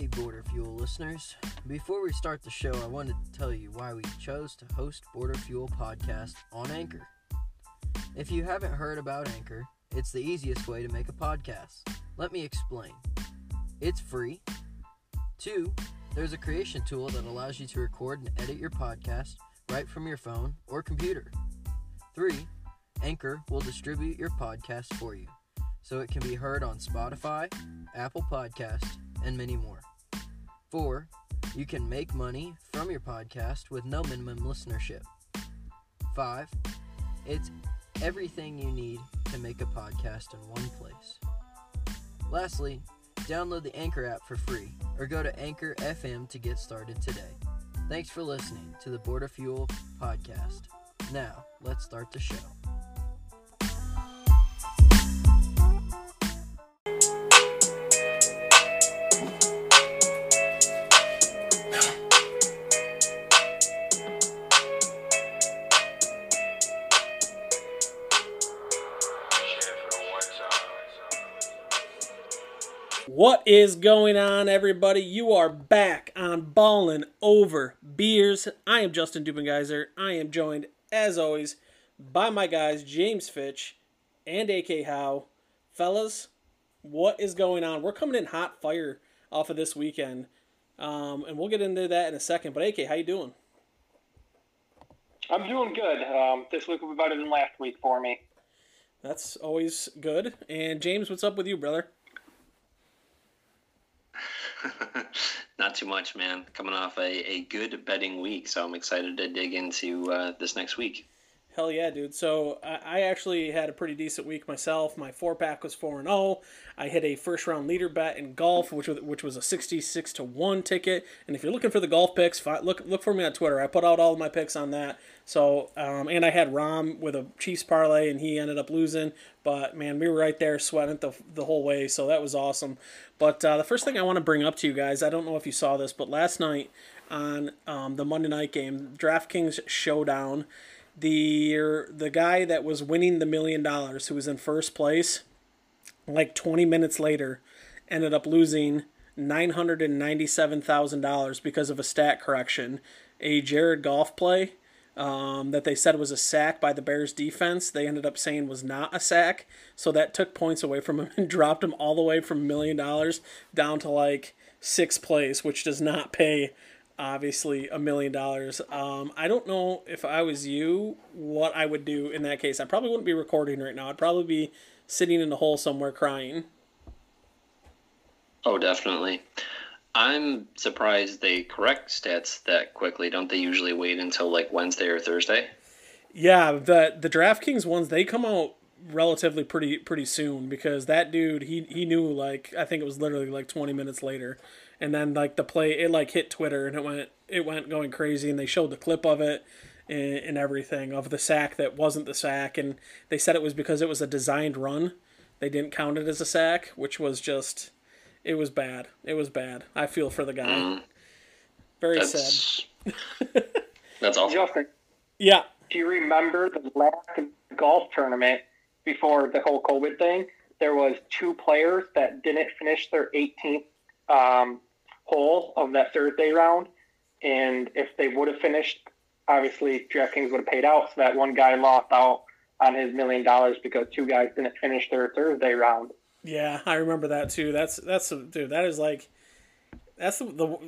Hey, Border Fuel listeners. Before we start the show, I wanted to tell you why we chose to host Border Fuel Podcast on Anchor. If you haven't heard about Anchor, it's the easiest way to make a podcast. Let me explain. It's free. Two, there's a creation tool that allows you to record and edit your podcast right from your phone or computer. Three, Anchor will distribute your podcast for you so it can be heard on Spotify, Apple Podcast, and many more. Four, you can make money from your podcast with no minimum listenership. Five, it's everything you need to make a podcast in one place. Lastly, download the Anchor app for free or go to Anchor FM to get started today. Thanks for listening to the Border Fuel podcast. Now, let's start the show. What is going on, everybody? You are back on Ballin' Over Beers. I am Justin Dupengeiser. I am joined, as always, by my guys James Fitch and AK Howe. Fellas, what is going on? We're coming in hot fire off of this weekend, um, and we'll get into that in a second. But AK, how you doing? I'm doing good. Um, this week will be better than last week for me. That's always good. And James, what's up with you, brother? Not too much, man. Coming off a, a good betting week, so I'm excited to dig into uh, this next week. Hell yeah, dude. So I, actually had a pretty decent week myself. My four pack was four and zero. I hit a first round leader bet in golf, which was which was a sixty six to one ticket. And if you're looking for the golf picks, look look for me on Twitter. I put out all of my picks on that. So um, and I had Rom with a Chiefs parlay, and he ended up losing. But man, we were right there sweating the the whole way. So that was awesome. But uh, the first thing I want to bring up to you guys, I don't know if you saw this, but last night on um, the Monday night game, DraftKings Showdown the the guy that was winning the million dollars who was in first place like 20 minutes later ended up losing $997,000 because of a stat correction a Jared Goff play um, that they said was a sack by the Bears defense. They ended up saying was not a sack. So that took points away from him and dropped him all the way from million dollars down to like six plays which does not pay obviously a million dollars. Um, I don't know if I was you, what I would do in that case. I probably wouldn't be recording right now. I'd probably be sitting in a hole somewhere crying. Oh, definitely. I'm surprised they correct stats that quickly. Don't they usually wait until like Wednesday or Thursday? Yeah, the the DraftKings ones they come out relatively pretty pretty soon because that dude he he knew like I think it was literally like 20 minutes later and then like the play it like hit Twitter and it went it went going crazy and they showed the clip of it and, and everything of the sack that wasn't the sack. And they said it was because it was a designed run. They didn't count it as a sack which was just it was bad. It was bad. I feel for the guy. Mm, very that's sad. That's awful. Justin, yeah. Do you remember the last golf tournament before the whole COVID thing? There was two players that didn't finish their 18th um, hole of that Thursday round, and if they would have finished, obviously DraftKings would have paid out. So that one guy lost out on his million dollars because two guys didn't finish their Thursday round. Yeah, I remember that too. That's that's dude. That is like that's the, the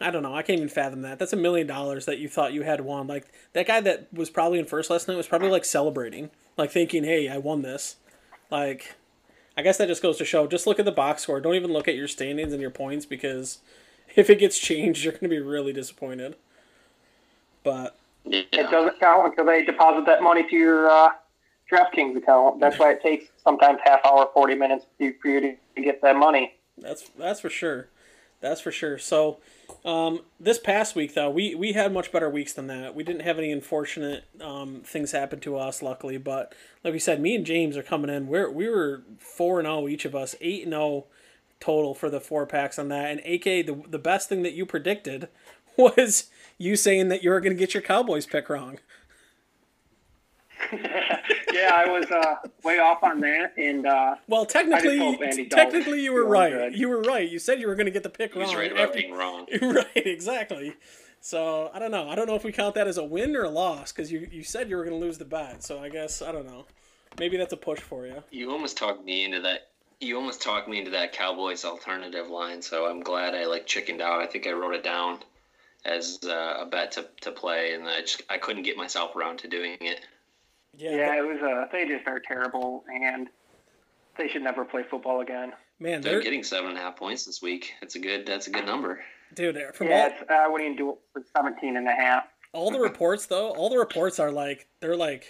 I don't know. I can't even fathom that. That's a million dollars that you thought you had won. Like that guy that was probably in first last night was probably like celebrating, like thinking, "Hey, I won this." Like, I guess that just goes to show. Just look at the box score. Don't even look at your standings and your points because if it gets changed, you're going to be really disappointed. But It doesn't count until they deposit that money to your uh, DraftKings account. That's why it takes sometimes half hour, forty minutes for you to to get that money. That's that's for sure. That's for sure. So, um, this past week though, we we had much better weeks than that. We didn't have any unfortunate um, things happen to us, luckily. But like we said, me and James are coming in. We're we were four and zero each of us, eight and zero total for the four packs on that. And AK, the the best thing that you predicted was you saying that you were going to get your Cowboys pick wrong. yeah, I was uh, way off on that, and uh, Well, technically, hope Andy Dalton technically you were right. good. You were right. You said you were going to get the pick He was wrong. right about after- being wrong. right, exactly. So I don't know. I don't know if we count that as a win or a loss because you you said you were going to lose the bet. So I guess I don't know. Maybe that's a push for you. You almost talked me into that. You almost talked me into that Cowboys alternative line, so I'm glad I like chickened out. I think I wrote it down as uh, a bet to, to play, and I just I couldn't get myself around to doing it. Yeah, yeah, it was. Uh, they just are terrible, and they should never play football again. man, They're they're getting seven and a half points this week. That's a good. That's a good number. dude. From Yeah, all, it's, I wouldn't even do it for 17 and a half. all the reports though, all the reports are like they're like,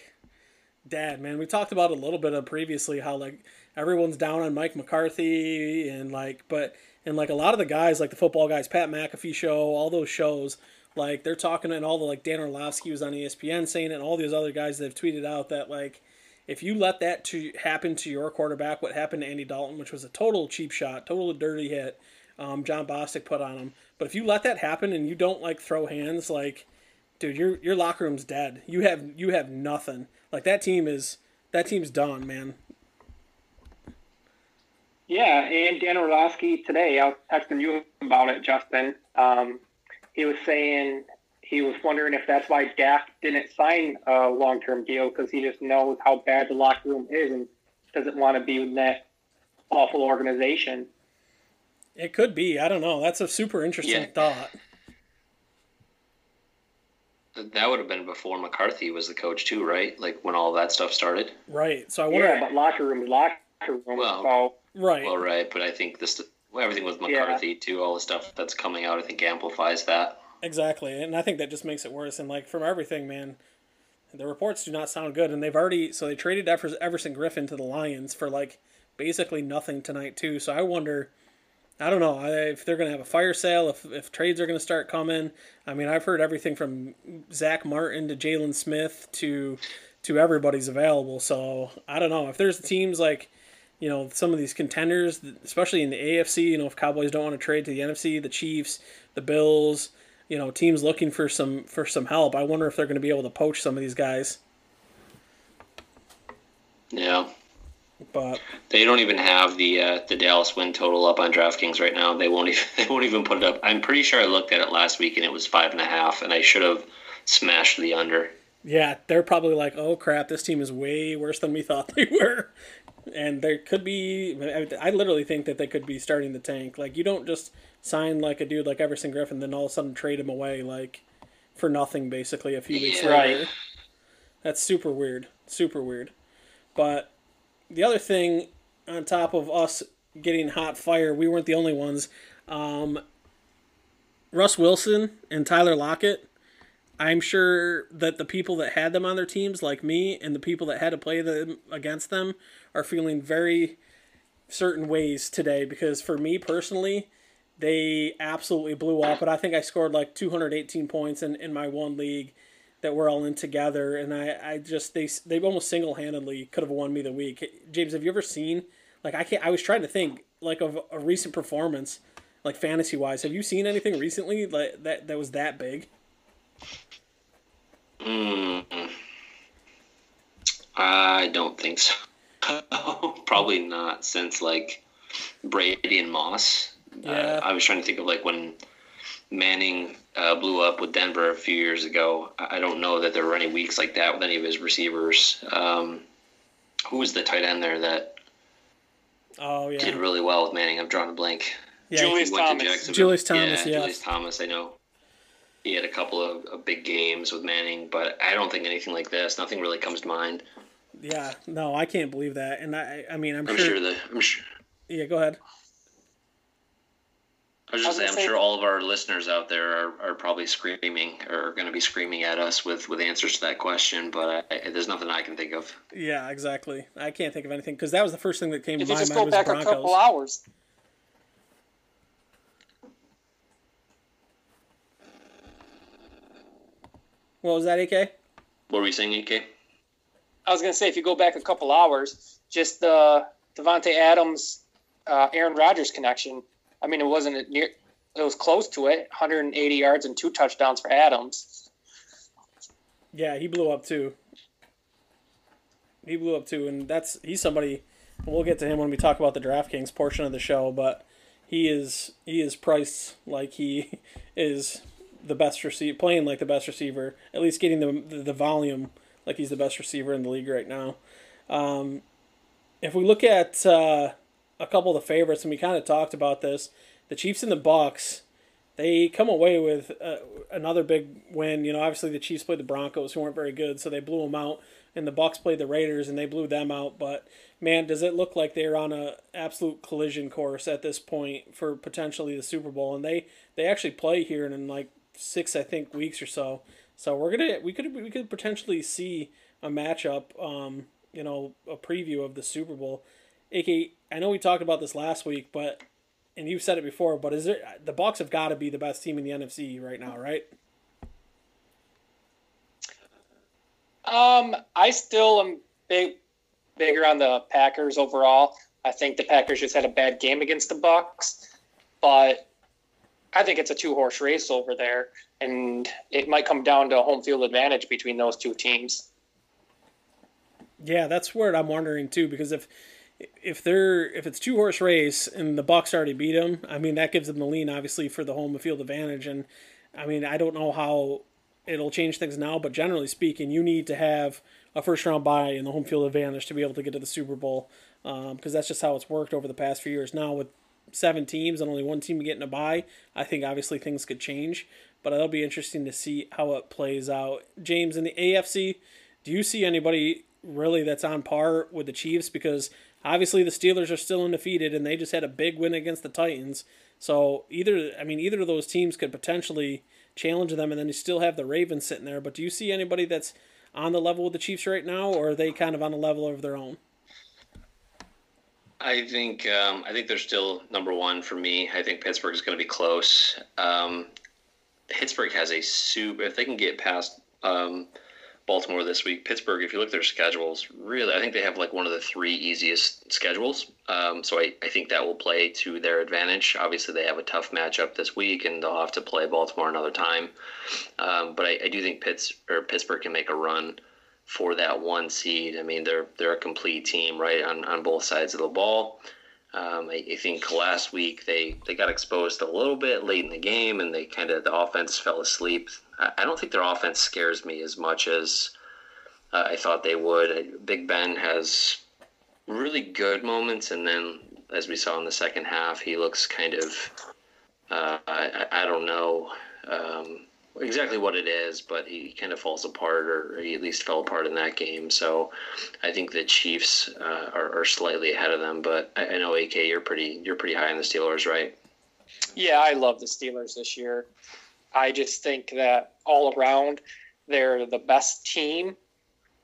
Dad, man. We talked about a little bit of previously how like everyone's down on Mike McCarthy and like, but and like a lot of the guys, like the football guys, Pat McAfee show, all those shows, like they're talking and all the like Dan Orlovsky was on ESPN saying it, and all these other guys that have tweeted out that like. If you let that to happen to your quarterback, what happened to Andy Dalton, which was a total cheap shot, total dirty hit, um, Jon Bostic put on him. But if you let that happen and you don't like throw hands, like dude, your your locker room's dead. You have you have nothing. Like that team is that team's done, man. Yeah, and Dan Orlovsky today, I was texting you about it, Justin. Um, he was saying he was wondering if that's why Dak didn't sign a long term deal because he just knows how bad the locker room is and doesn't want to be in that awful organization. It could be. I don't know. That's a super interesting Yeah. thought. That would have been before McCarthy was the coach too, right? Like when all that stuff started. Right. So I wonder. Yeah, but locker room locker room. Well, so right. Well, right, but I think this everything with McCarthy too, all the stuff that's coming out, I think amplifies that. Exactly, and I think that just makes it worse. And like from everything, man, the reports do not sound good. And they've already so they traded Ever- Everson Griffen to the Lions for like basically nothing tonight too. So I wonder. I don't know if they're going to have a fire sale, if, if trades are going to start coming. I mean, I've heard everything from Zach Martin to Jaylon Smith to to everybody's available. So I don't know if there's teams like you know some of these contenders, especially in the AFC. You know, if Cowboys don't want to trade to the NFC, the Chiefs, the Bills, you know, teams looking for some for some help. I wonder if they're going to be able to poach some of these guys. Yeah. But They don't even have the uh, the Dallas win total up on DraftKings right now. They won't even they won't even put it up. I'm pretty sure I looked at it last week and it was five and a half, and I should have smashed the under. yeah, they're probably like, oh crap, this team is way worse than we thought they were. And there could be, I I literally think that they could be starting the tank. Like, you don't just sign like a dude like Everson Griffen, then all of a sudden trade him away like for nothing, basically a few weeks Yeah. later. Right. That's super weird, super weird. But the other thing, on top of us getting hot fire, we weren't the only ones. Um, Russ Wilson and Tyler Lockett. I'm sure that the people that had them on their teams, like me, and the people that had to play them against them, are feeling very certain ways today. Because for me personally, they absolutely blew up. But I think I scored like 218 points in, in my one league that we're all in together, and I, I just they they almost single handedly could have won me the week. James, have you ever seen like I can't? I was trying to think like of a recent performance, like fantasy wise. Have you seen anything recently like that that was that big? Mm. I don't think so. Probably not since like Brady and Moss. Yeah. Uh, I was trying to think of like when Manning uh, blew up with Denver a few years ago. I I don't know that there were any weeks like that with any of his receivers. Um, who was the tight end there that Oh yeah. did really well with Manning? I'm drawing a blank. yeah. Julius He to Thomas. Julius Thomas, Yeah, yes. Julius Thomas. I know. He had a couple of, of big games with Manning, but I don't think anything like this. Nothing really comes to mind. Yeah, no, I can't believe that. And I, I mean, I'm, I'm sure. sure that I'm sure. Yeah, go ahead. I was I was just saying, gonna say I'm say- sure all of our listeners out there are, are probably screaming or going to be screaming at us with, with answers to that question, but I, there's nothing I can think of. Yeah, exactly. I can't think of anything because that was the first thing that came If to you my just mind go back the a Broncos. couple hours, What was that, AK? What were you saying, AK? I was going to say if you go back a couple hours, just the Davante Adams, uh, Aaron Rodgers connection. I mean, it wasn't near. It was close to it. 180 yards and two touchdowns for Adams. Yeah, he blew up too. he blew up too, and that's he's somebody. We'll get to him when we talk about the DraftKings portion of the show, but he is he is priced like he is the best receiver, playing like the best receiver, at least getting the the volume like he's the best receiver in the league right now. Um, if we look at uh, a couple of the favorites, and we kind of talked about this, the Chiefs and the Bucs, they come away with uh, another big win. You know, obviously the Chiefs played the Broncos, who weren't very good, so they blew them out, and the Bucs played the Raiders, and they blew them out. But man, does it look like they're on a absolute collision course at this point for potentially the Super Bowl? And they they actually play here in like six, I think, weeks or so. So we're gonna we could we could potentially see a matchup. Um, you know, a preview of the Super Bowl. AK, I know we talked about this last week, but and you've said it before, but is there the Bucs have got to be the best team in the NFC right now, right? Um, I still am big bigger on the Packers overall. I think the Packers just had a bad game against the Bucs, but I think it's a two horse race over there, and it might come down to a home field advantage between those two teams. Yeah, that's where I'm wondering too, because if if they're if it's two horse race and the Bucs already beat them, I mean that gives them the lean obviously for the home field advantage, and I mean I don't know how it'll change things now, but generally speaking, you need to have a first round bye in the home field advantage to be able to get to the Super Bowl, because um, that's just how it's worked over the past few years. Now with seven teams and only one team getting a bye, I think obviously things could change, but it'll be interesting to see how it plays out. James in the AFC, do you see anybody really that's on par with the Chiefs? Because obviously the Steelers are still undefeated and they just had a big win against the Titans. So either I mean either of those teams could potentially challenge them, and then you still have the Ravens sitting there. But do you see anybody that's on the level with the Chiefs right now, or are they kind of on a level of their own? I think um, I think they're still number one for me. I think Pittsburgh is going to be close. Um, Pittsburgh has a super. If they can get past um, Baltimore this week. Pittsburgh, if you look at their schedules, really, I think they have like one of the three easiest schedules. Um, so I, I think that will play to their advantage. Obviously, they have a tough matchup this week, and they'll have to play Baltimore another time. Um, but I, I, do think Pitts or Pittsburgh can make a run for that one seed. I mean, they're they're a complete team, right, on, on both sides of the ball. Um, I, I, think last week they, they got exposed a little bit late in the game, and they kind of the offense fell asleep. I, I, don't think their offense scares me as much as uh, I thought they would. Big Ben has really good moments, and then as we saw in the second half, he looks kind of uh, I, I don't know. Um, exactly what it is, but he kind of falls apart, or he at least fell apart in that game. So I think the Chiefs uh, are, are, slightly ahead of them. But I, I, know AK, you're pretty you're pretty high on the Steelers, right? Yeah, I love the Steelers this year. I just think that all around they're the best team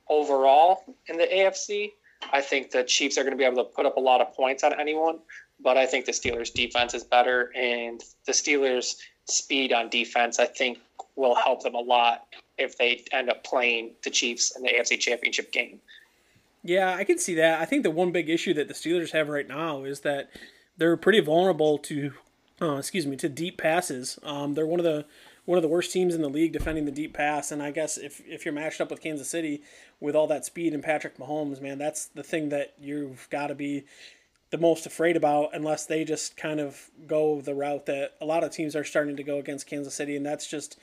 overall in the AFC. I think the Chiefs are going to be able to put up a lot of points on anyone, but I think the Steelers' defense is better, and the Steelers' speed on defense, I think, will help them a lot if they end up playing the Chiefs in the AFC Championship game. Yeah, I can see that. I think the one big issue that the Steelers have right now is that they're pretty vulnerable to, uh, excuse me, to deep passes. Um, they're one of the one of the worst teams in the league defending the deep pass. And I guess if if you're matched up with Kansas City with all that speed and Patrick Mahomes, man, that's the thing that you've got to be the most afraid about unless they just kind of go the route that a lot of teams are starting to go against Kansas City, and that's just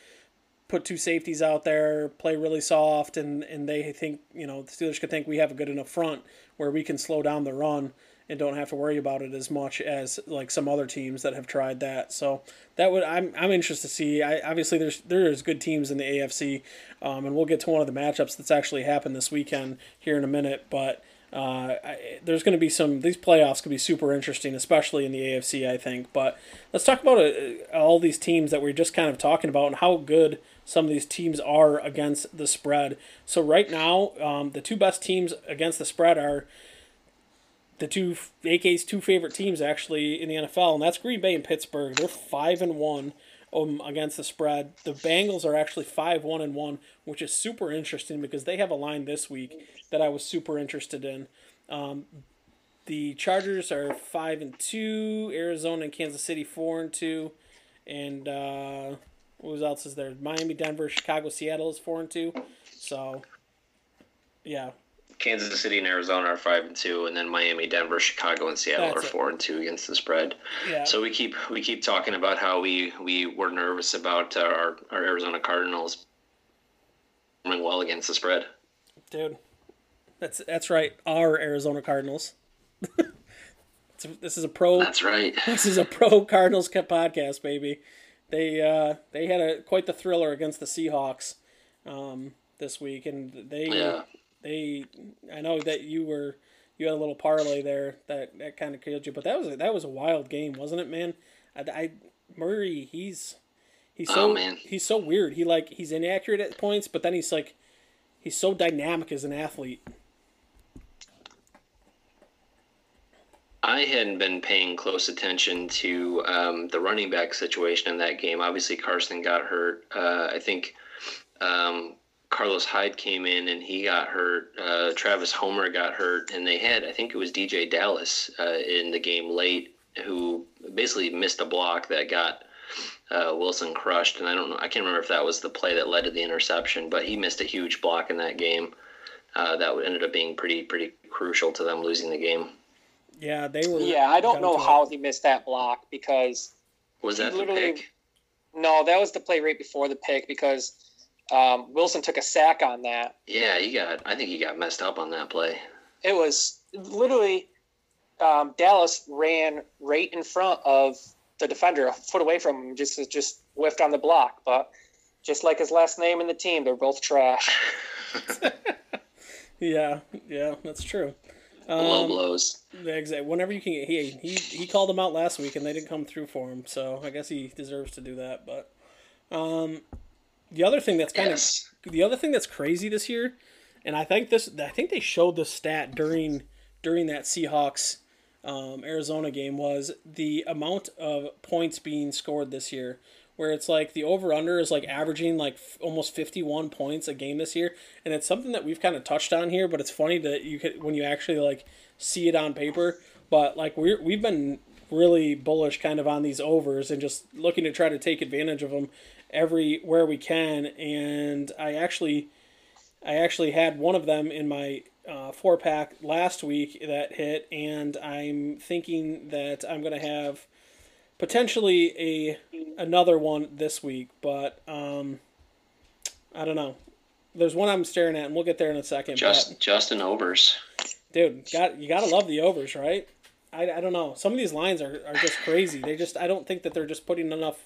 put two safeties out there, play really soft, and, and they think, you know, the Steelers could think we have a good enough front where we can slow down the run and don't have to worry about it as much as like some other teams that have tried that. So that would I'm I'm interested to see. I obviously there's there's good teams in the AFC, um, and we'll get to one of the matchups that's actually happened this weekend here in a minute. But uh, I, there's going to be some these playoffs could be super interesting, especially in the AFC. I think. But let's talk about uh, all these teams that we're just kind of talking about and how good some of these teams are against the spread. So right now, um, the two best teams against the spread are the two AK's two favorite teams actually in the NFL, and that's Green Bay and Pittsburgh. They're five and one um, against the spread. The Bengals are actually five one and one, which is super interesting because they have a line this week that I was super interested in. Um, the Chargers are five and two. Arizona and Kansas City four and two, and uh, else is there? Miami, Denver, Chicago, Seattle is four and two. So, yeah. Kansas City and Arizona are five and two, and then Miami, Denver, Chicago, and Seattle That's are it. four and two against the spread. Yeah. So we keep we keep talking about how we we were nervous about our our Arizona Cardinals performing well against the spread. dude. That's that's right. Our Arizona Cardinals. This is a pro. That's right. This is a pro Cardinals ca- podcast, baby. They uh, they had a quite the thriller against the Seahawks um, this week, and they Yeah. They. I know that you were you had a little parlay there that, that kind of killed you, but that was a, that was a wild game, wasn't it, man? I, I Murray, he's he's so Oh, man. he's so weird. He like he's inaccurate at points, but then he's like he's so dynamic as an athlete. I hadn't been paying close attention to um, the running back situation in that game. Obviously, Carson got hurt. Uh, I think um, Carlos Hyde came in and he got hurt. Uh, Travis Homer got hurt, and they had I think it was DeeJay Dallas uh, in the game late, who basically missed a block that got uh, Wilson crushed. And I don't know, I can't remember if that was the play that led to the interception, but he missed a huge block in that game. Uh, that ended up being pretty pretty crucial to them losing the game. Yeah, they were. Yeah, I don't know to it. how he missed that block because Was He that the literally- pick? no, that was the play right before the pick because um, Wilson took a sack on that. Yeah, he got. I think he got messed up on that play. It was literally um, Dallas ran right in front of the defender, a foot away from him, just just whiffed on the block. But just like his last name and the team, they're both trash. Yeah, yeah, that's true. Low Um, blows. Exactly. Whenever you can get, he he he called them out last week, and they didn't come through for him. So I guess he deserves to do that. But um, the other thing that's kind Yes. of the other thing that's crazy this year, and I think this I think they showed this stat during during that Seahawks um, Arizona game was the amount of points being scored this year. Where it's like the over under is like averaging like f- almost fifty one points a game this year, and it's something that we've kind of touched on here. But it's funny that you could when you actually like see it on paper. But like we're we've been really bullish kind of on these overs and just looking to try to take advantage of them everywhere we can. And I actually I actually had one of them in my uh, four pack last week that hit, and I'm thinking that I'm gonna have potentially a another one this week, but um, I don't know. There's one I'm staring at, and we'll get there in a second. but- Just Justin overs. dude got you gotta love the overs right I, I don't know some of these lines are, are just crazy they just i don't think that they're just putting enough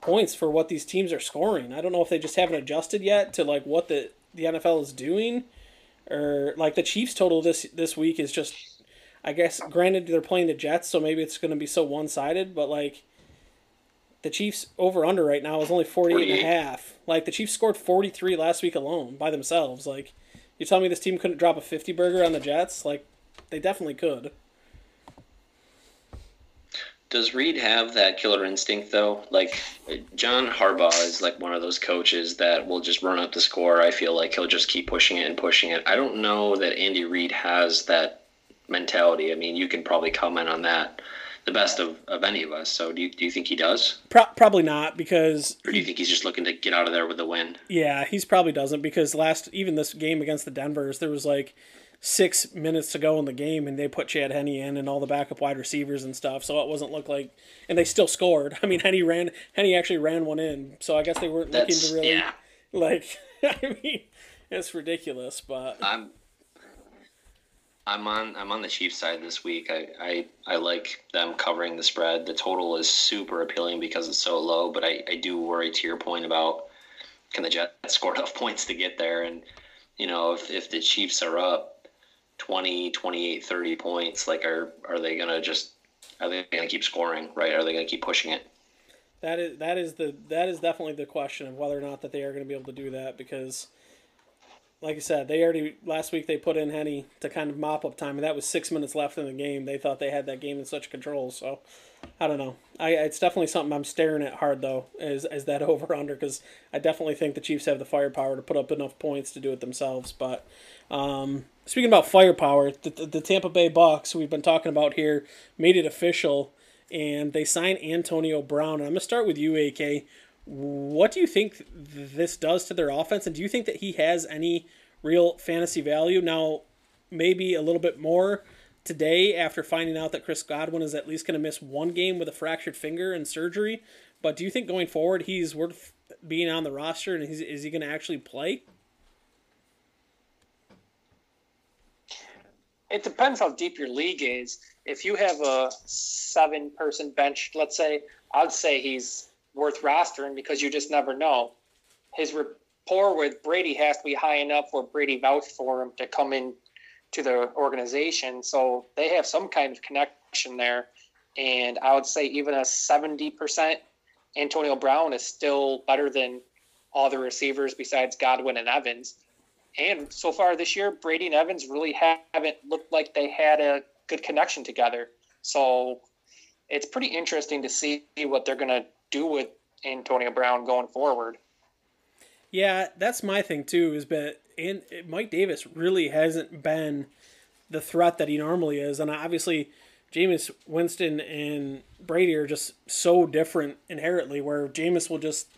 points for what these teams are scoring i don't know if they just haven't adjusted yet to like what the the nfl is doing or like the chiefs total this this week is just i guess granted they're playing the jets so maybe it's going to be so one-sided but like the chiefs over under right now is only 48 and a half like the chiefs scored 43 last week alone by themselves like you tell me this team couldn't drop a 50 burger on the Jets? Like, they definitely could. Does Reid have that killer instinct though? Like John Harbaugh is like one of those coaches that will just run up the score. I feel like he'll just keep pushing it and pushing it. I don't know that Andy Reid has that mentality. I mean, you can probably comment on that the best of, of any of us. So do you, do you think he does? Pro- probably not because, Or do you think he's just looking to get out of there with the win? yeah, he's probably doesn't because last, even this game against the Denvers, there was like six minutes to go in the game and they put Chad Henne in and all the backup wide receivers and stuff. So it wasn't look like, and they still scored. I mean, Henne ran, Henne actually ran one in. So I guess they weren't looking to really, yeah. like, I mean, it's ridiculous, but I'm I'm on I'm on the Chiefs side this week. I, I, I like them covering the spread. The total is super appealing because it's so low, but I, I do worry to your point about can the Jets score enough points to get there and you know, if, if the Chiefs are up 20, 28, 30 points, like are are they gonna just are they gonna keep scoring, right? Are they gonna keep pushing it? That is that is the that is definitely the question of whether or not that they are going to be able to do that because, like I said, they already last week they put in Henne to kind of mop up time, and that was six minutes left in the game. They thought they had that game in such control, so I don't know. I it's definitely something I'm staring at hard though, as as that over under because I definitely think the Chiefs have the firepower to put up enough points to do it themselves. But um, speaking about firepower, the, the, the Tampa Bay Bucs we've been talking about here made it official and they signed Antonio Brown. And I'm gonna start with you, AK. What do you think th- this does to their offense, and do you think that he has any real fantasy value. Now, maybe a little bit more today after finding out that Chris Godwin is at least going to miss one game with a fractured finger and surgery. But do you think going forward he's worth being on the roster and is he going to actually play? It depends how deep your league is. If you have a seven person bench, let's say, I'd say he's worth rostering because you just never know. His rapport with Brady has to be high enough where Brady vouched for him to come in to the organization. So they have some kind of connection there. And I would say even a 70% Antonio Brown is still better than all the receivers besides Godwin and Evans. And so far this year, Brady and Evans really haven't looked like they had a good connection together. So it's pretty interesting to see what they're going to do with Antonio Brown going forward. Yeah, that's my thing too. Is but and Mike Davis really hasn't been the threat that he normally is, and obviously Jameis Winston and Brady are just so different inherently. Where Jameis will just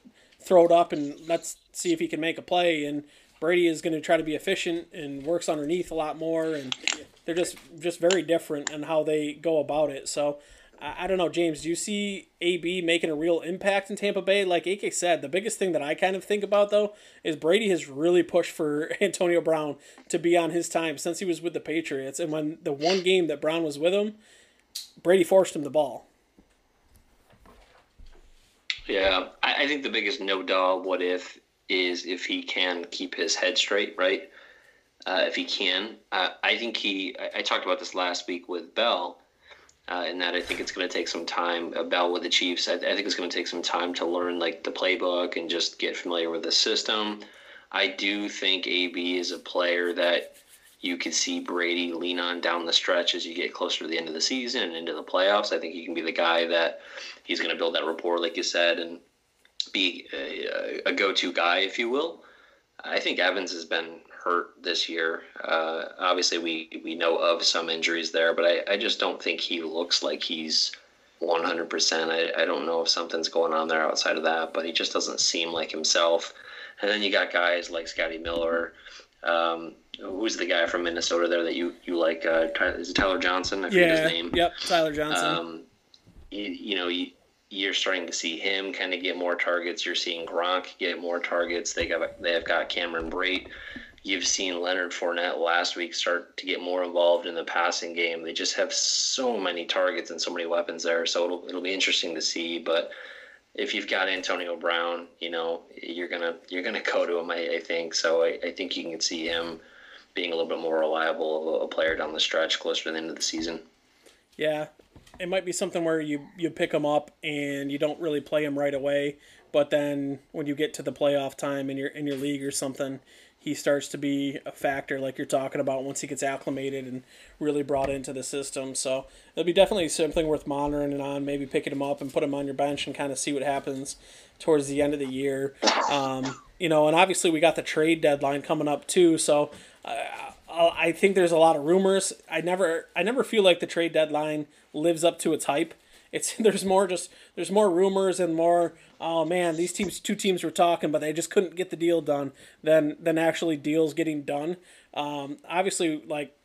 throw it up and let's see if he can make a play, and Brady is going to try to be efficient and works underneath a lot more, and they're just just very different in how they go about it. So I, I don't know, James. Do you see AB making a real impact in Tampa Bay? Like AK said, the biggest thing that I kind of think about though is Brady has really pushed for Antonio Brown to be on his time since he was with the Patriots, and when the one game that Brown was with him, Brady forced him the ball. Yeah, I, I think the biggest no doubt what if is if he can keep his head straight, right? Uh, if he can, uh, I think he. I, I, talked about this last week with Bell, uh, in that I think it's going to take some time. About with the Chiefs, I, I think it's going to take some time to learn like the playbook and just get familiar with the system. I do think AB is a player that you could see Brady lean on down the stretch as you get closer to the end of the season and into the playoffs. I think he can be the guy that he's going to build that rapport, like you said, and be a, a go-to guy, if you will. I think Evans has been hurt this year. Uh, obviously, we we know of some injuries there, but I, I just don't think he looks like he's 100%. I, I don't know if something's going on there outside of that, but he just doesn't seem like himself. And then you got guys like Scotty Miller. Um, who's the guy from Minnesota there that you you like? Uh, is it Tyler Johnson? I forget yeah, his name. Yep, Tyler Johnson. Um, you, you know, you, you're starting to see him kind of get more targets. You're seeing Gronk get more targets. They got they have got Cameron Brate. You've seen Leonard Fournette last week start to get more involved in the passing game. They just have so many targets and so many weapons there. So it'll it'll be interesting to see. But if you've got Antonio Brown, you know you're gonna you're gonna go to him. I, I think so. I, I think you can see him being a little bit more reliable of a player down the stretch closer to the end of the season. Yeah, it might be something where you you pick him up and you don't really play him right away, but then when you get to the playoff time in your in your league or something, he starts to be a factor like you're talking about once he gets acclimated and really brought into the system. So it'll be definitely something worth monitoring and on, maybe picking him up and put him on your bench and kind of see what happens towards the end of the year. Um, you know, and obviously we got the trade deadline coming up too, so uh, I think there's a lot of rumors. I never I never feel like the trade deadline lives up to its hype. It's there's more just there's more rumors and more oh man these teams two teams were talking but they just couldn't get the deal done than than actually deals getting done. Um, obviously like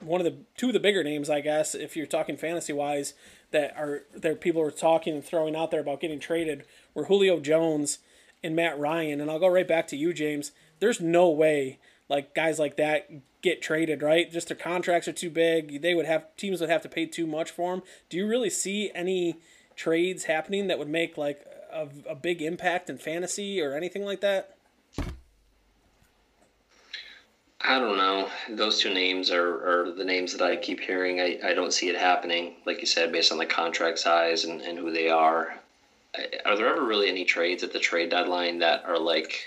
one of the two of the bigger names I guess if you're talking fantasy wise that are there people are talking and throwing out there about getting traded were Julio Jones and Matt Ryan and I'll go right back to you James. There's no way like guys like that get traded, right? Just their contracts are too big. They would have teams would have to pay too much for them. Do you really see any trades happening that would make like a, a big impact in fantasy or anything like that? I don't know. Those two names are, are the names that I keep hearing. I, I don't see it happening, like you said, based on the contract size and, and who they are. Are there ever really any trades at the trade deadline that are like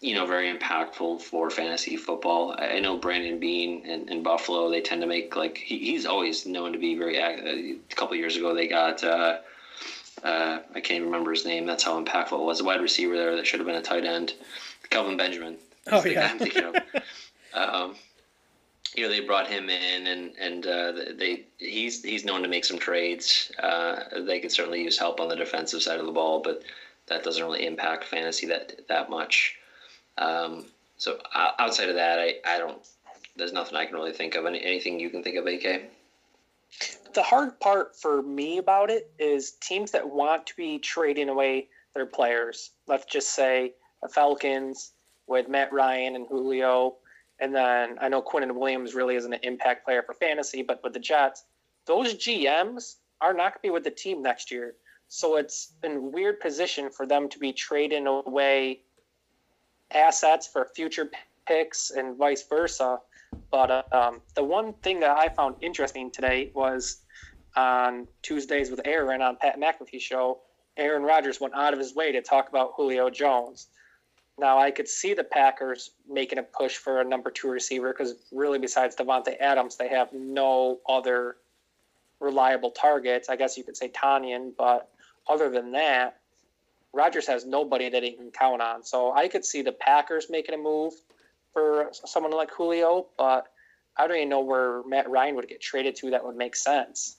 you know, very impactful for fantasy football. I know Brandon Beane in, in Buffalo, they tend to make like he, he's always known to be very active. A couple years ago, they got uh, uh, I can't even remember his name. That's how impactful it was. A wide receiver there that should have been a tight end, Kelvin Benjamin. Oh yeah. um, you know, they brought him in, and and uh, they he's he's known to make some trades. Uh, they could certainly use help on the defensive side of the ball, but that doesn't really impact fantasy that that much. Um, So outside of that, I, I don't. There's nothing I can really think of. Any, anything you can think of, AK? The hard part for me about it is teams that want to be trading away their players. Let's just say the Falcons with Matt Ryan and Julio. And then I know Quinnen Williams really isn't an impact player for fantasy, but with the Jets, those GMs are not going to be with the team next year. So it's in a weird position for them to be trading away assets for future picks and vice versa. But uh, um, the one thing that I found interesting today was on Tuesdays with Aaron on Pat McAfee show, Aaron Rodgers went out of his way to talk about Julio Jones. Now I could see the Packers making a push for a number two receiver because really, besides Davante Adams, they have no other reliable targets. I guess you could say Tonyan, but other than that, Rodgers has nobody that he can count on. So I could see the Packers making a move for someone like Julio, but I don't even know where Matt Ryan would get traded to that would make sense.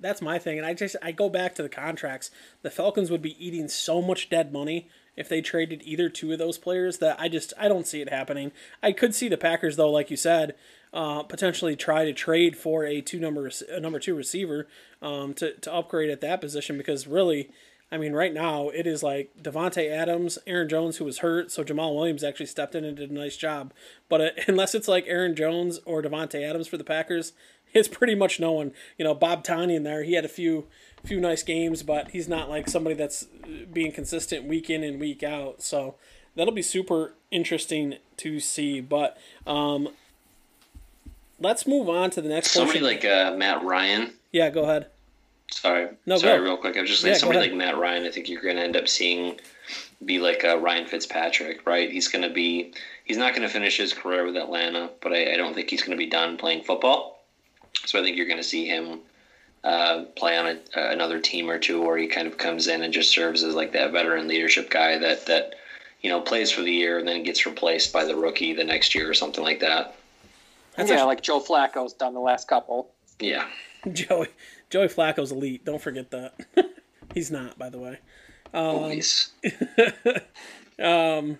That's my thing, and I just I go back to the contracts. The Falcons would be eating so much dead money if they traded either two of those players that I just I don't see it happening. I could see the Packers though, like you said, uh, potentially try to trade for a two number a number two receiver um, to to upgrade at that position because really I mean, right now it is like Davante Adams, Aaron Jones, who was hurt, so Jamaal Williams actually stepped in and did a nice job. But uh, unless it's like Aaron Jones or Davante Adams for the Packers, it's pretty much no one. You know, Bob Tonyan there, he had a few few nice games, but he's not like somebody that's uh, being consistent week in and week out. So that'll be super interesting to see. But um, let's move on to the next. Somebody portion. like uh, Matt Ryan. Yeah, go ahead. Sorry. No, Sorry, go. real quick. I was just saying yeah, somebody like Matt Ryan, I think you're going to end up seeing be like uh, Ryan Fitzpatrick, right? He's going to be, he's not going to finish his career with Atlanta, but I, I don't think he's going to be done playing football. So I think you're going to see him uh, play on a, uh, another team or two, where he kind of comes in and just serves as like that veteran leadership guy that that you know plays for the year and then gets replaced by the rookie the next year or something like that. That's yeah, actually, like Joe Flacco's done the last couple. Yeah, Joey Joey Flacco's elite. Don't forget that. He's not, by the way. Um, um,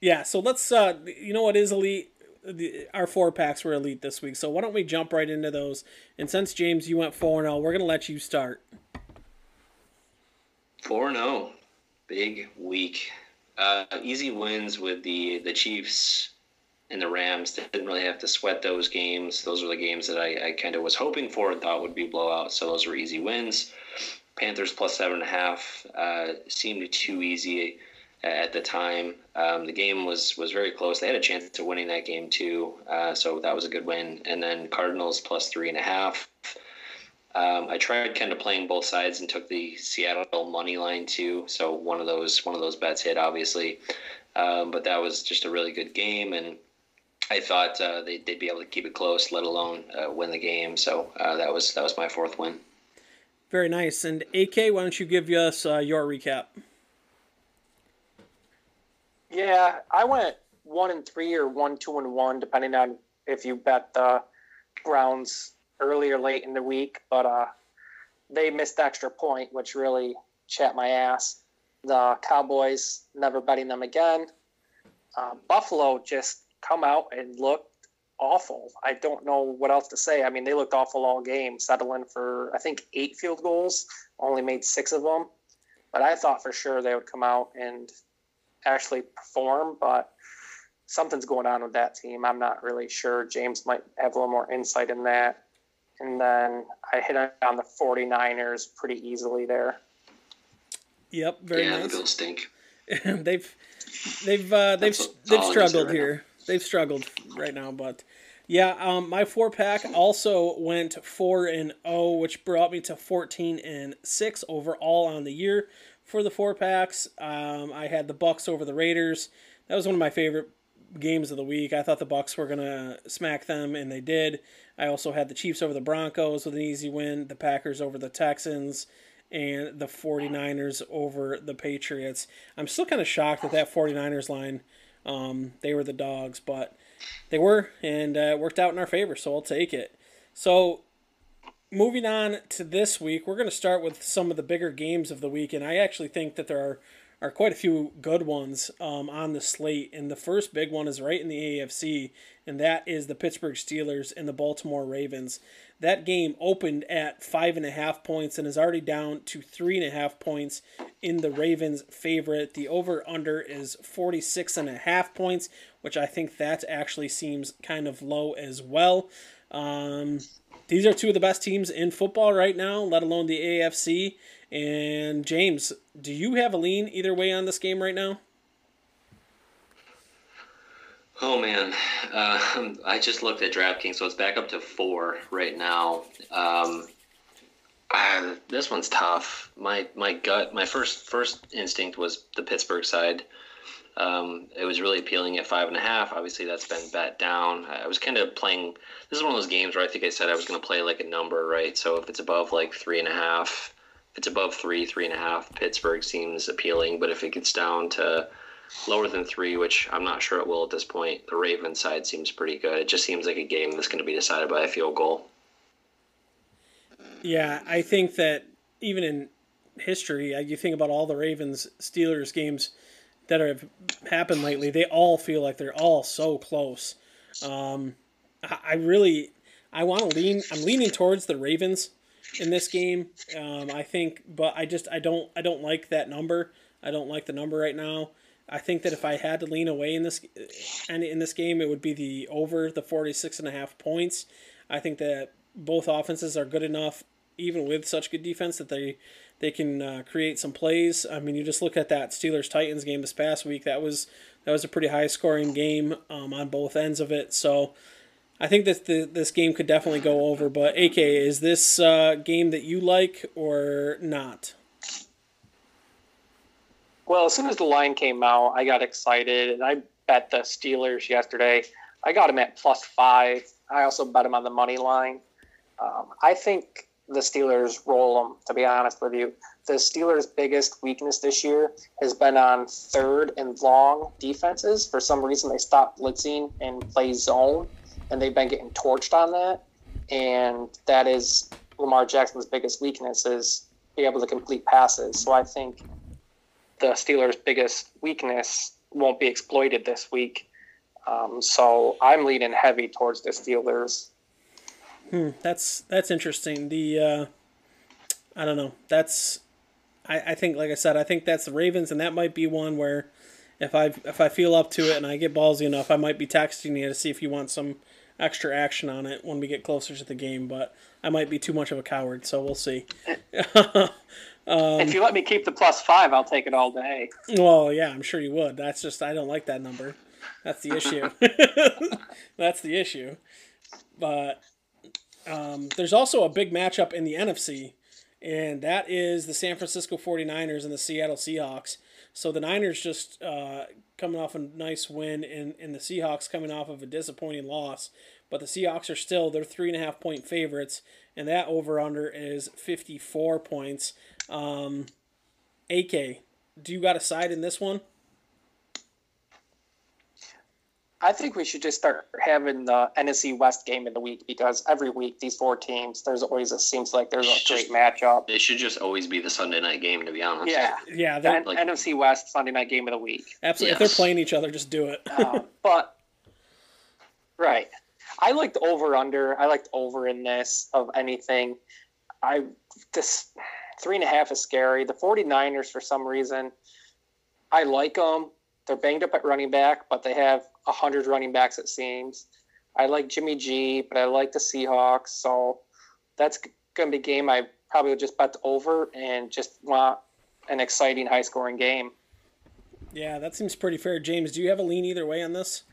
yeah. So let's. Uh, you know what is elite? The, our four packs were elite this week. So why don't we jump right into those? And since James, you went four and zero, oh, we're gonna let you start. Four and zero, oh. big week. Uh, easy wins with the the Chiefs and the Rams didn't really have to sweat those games. Those were the games that I, I kind of was hoping for and thought would be blowouts. So those were easy wins. Panthers plus seven and a half uh, seemed too easy at the time. Um, the game was was very close. They had a chance to winning that game too, uh, so that was a good win. And then Cardinals plus three and a half. Um, I tried kind of playing both sides and took the Seattle money line too. So one of those one of those bets hit obviously, um, but that was just a really good game and I thought uh, they'd, they'd be able to keep it close, let alone uh, win the game. So uh, that was that was my fourth win. Very nice. And AK, why don't you give us uh, your recap? Yeah, I went one and three or one two and one, depending on if you bet the Browns early or late in the week. But uh, they missed extra point, which really chat my ass. The Cowboys never betting them again. Uh, Buffalo just come out and looked awful. I don't know what else to say. I mean, they looked awful all game, settling for I think eight field goals, only made six of them. But I thought for sure they would come out and actually perform. But something's going on with that team. I'm not really sure. James might have a little more insight in that. And then I hit on the 49ers pretty easily there. Yep, very yeah, nice. the Bills stink. they've they've uh, they've they've struggled here they've struggled right now, but yeah, um, my four pack also went four and zero, oh, which brought me to fourteen and six overall on the year for the four packs. Um, I had the Bucs over the Raiders. That was one of my favorite games of the week. I thought the Bucs were gonna smack them, and they did. I also had the Chiefs over the Broncos with an easy win. The Packers over the Texans. And the 49ers over the Patriots. I'm still kind of shocked that that 49ers line um, they were the dogs, but they were, and uh, it worked out in our favor, so I'll take it. So, moving on to this week, we're going to start with some of the bigger games of the week, and I actually think that there are are quite a few good ones um, on the slate. And the first big one is right in the AFC, and that is the Pittsburgh Steelers and the Baltimore Ravens. That game opened at five and a half points and is already down to three and a half points in the Ravens' favorite. The over under is 46 and a half points, which I think that actually seems kind of low as well. Um, these are two of the best teams in football right now, let alone the AFC. And James, do you have a lean either way on this game right now? Oh man, uh, I just looked at DraftKings, so it's back up to four right now. Um, this one's tough. My my gut, my first first instinct was the Pittsburgh side. Um, it was really appealing at five and a half. Obviously, that's been bet down. I was kind of playing. This is one of those games where I think I said I was going to play like a number, right? So if it's above like three and a half, it's above three, three and a half, Pittsburgh seems appealing. But if it gets down to lower than three, which I'm not sure it will at this point, the Ravens side seems pretty good. It just seems like a game that's going to be decided by a field goal. Yeah, I think that even in history, you think about all the Ravens Steelers games that have happened lately, they all feel like they're all so close. Um, I really, I want to lean. I'm leaning towards the Ravens in this game. Um, I think, but I just I don't I don't like that number. I don't like the number right now. I think that if I had to lean away in this and in this game, it would be the over the 46 and a half points. I think that both offenses are good enough, even with such good defense, that they they can uh, create some plays. I mean, you just look at that Steelers Titans game this past week. That was that was a pretty high scoring game um, on both ends of it. So I think that the, this game could definitely go over. But AK, is this uh, game that you like or not? Well, as soon as the line came out, I got excited and I bet the Steelers yesterday. I got them at plus five. I also bet them on the money line. Um, I think the Steelers roll them, to be honest with you. The Steelers' biggest weakness this year has been on third and long defenses. For some reason, they stopped blitzing and play zone, and they've been getting torched on that. And that is Lamar Jackson's biggest weakness is be able to complete passes. So I think the Steelers' biggest weakness won't be exploited this week. Um, so I'm leaning heavy towards the Steelers. Hmm, that's that's interesting. The uh, I don't know. That's I, I think like I said, I think that's the Ravens, and that might be one where if I if I feel up to it and I get ballsy enough, I might be texting you to see if you want some extra action on it when we get closer to the game. But I might be too much of a coward, so we'll see. Um, if you let me keep the plus five, I'll take it all day. Well, yeah, I'm sure you would. That's just I don't like that number. That's the issue. That's the issue. But um, there's also a big matchup in the NFC, and that is the San Francisco 49ers and the Seattle Seahawks. So the Niners just uh, coming off a nice win, and, and the Seahawks coming off of a disappointing loss. But the Seahawks are still, they're three and a half point favorites, and that over under is 54 points. Um, AK, do you got a side in this one? I think we should just start having the NFC West game in the week because every week these four teams, there's always it seems like there's a great matchup. It should just always be the Sunday night game, to be honest. Yeah, Yeah, the they're, N- like- NFC West Sunday night game of the week. absolutely. If they're playing each other, just do it. Uh, but right, I liked over under. I liked over in this of anything. I this three and a half is scary. The 49ers for some reason, I like them. They're banged up at running back, but they have a hundred running backs it seems. I like Jimmy G, but I like the Seahawks, so that's going to be a game I probably would just bet over and just want an exciting, high scoring game. yeah, that seems pretty fair. James, do you have a lean either way on this?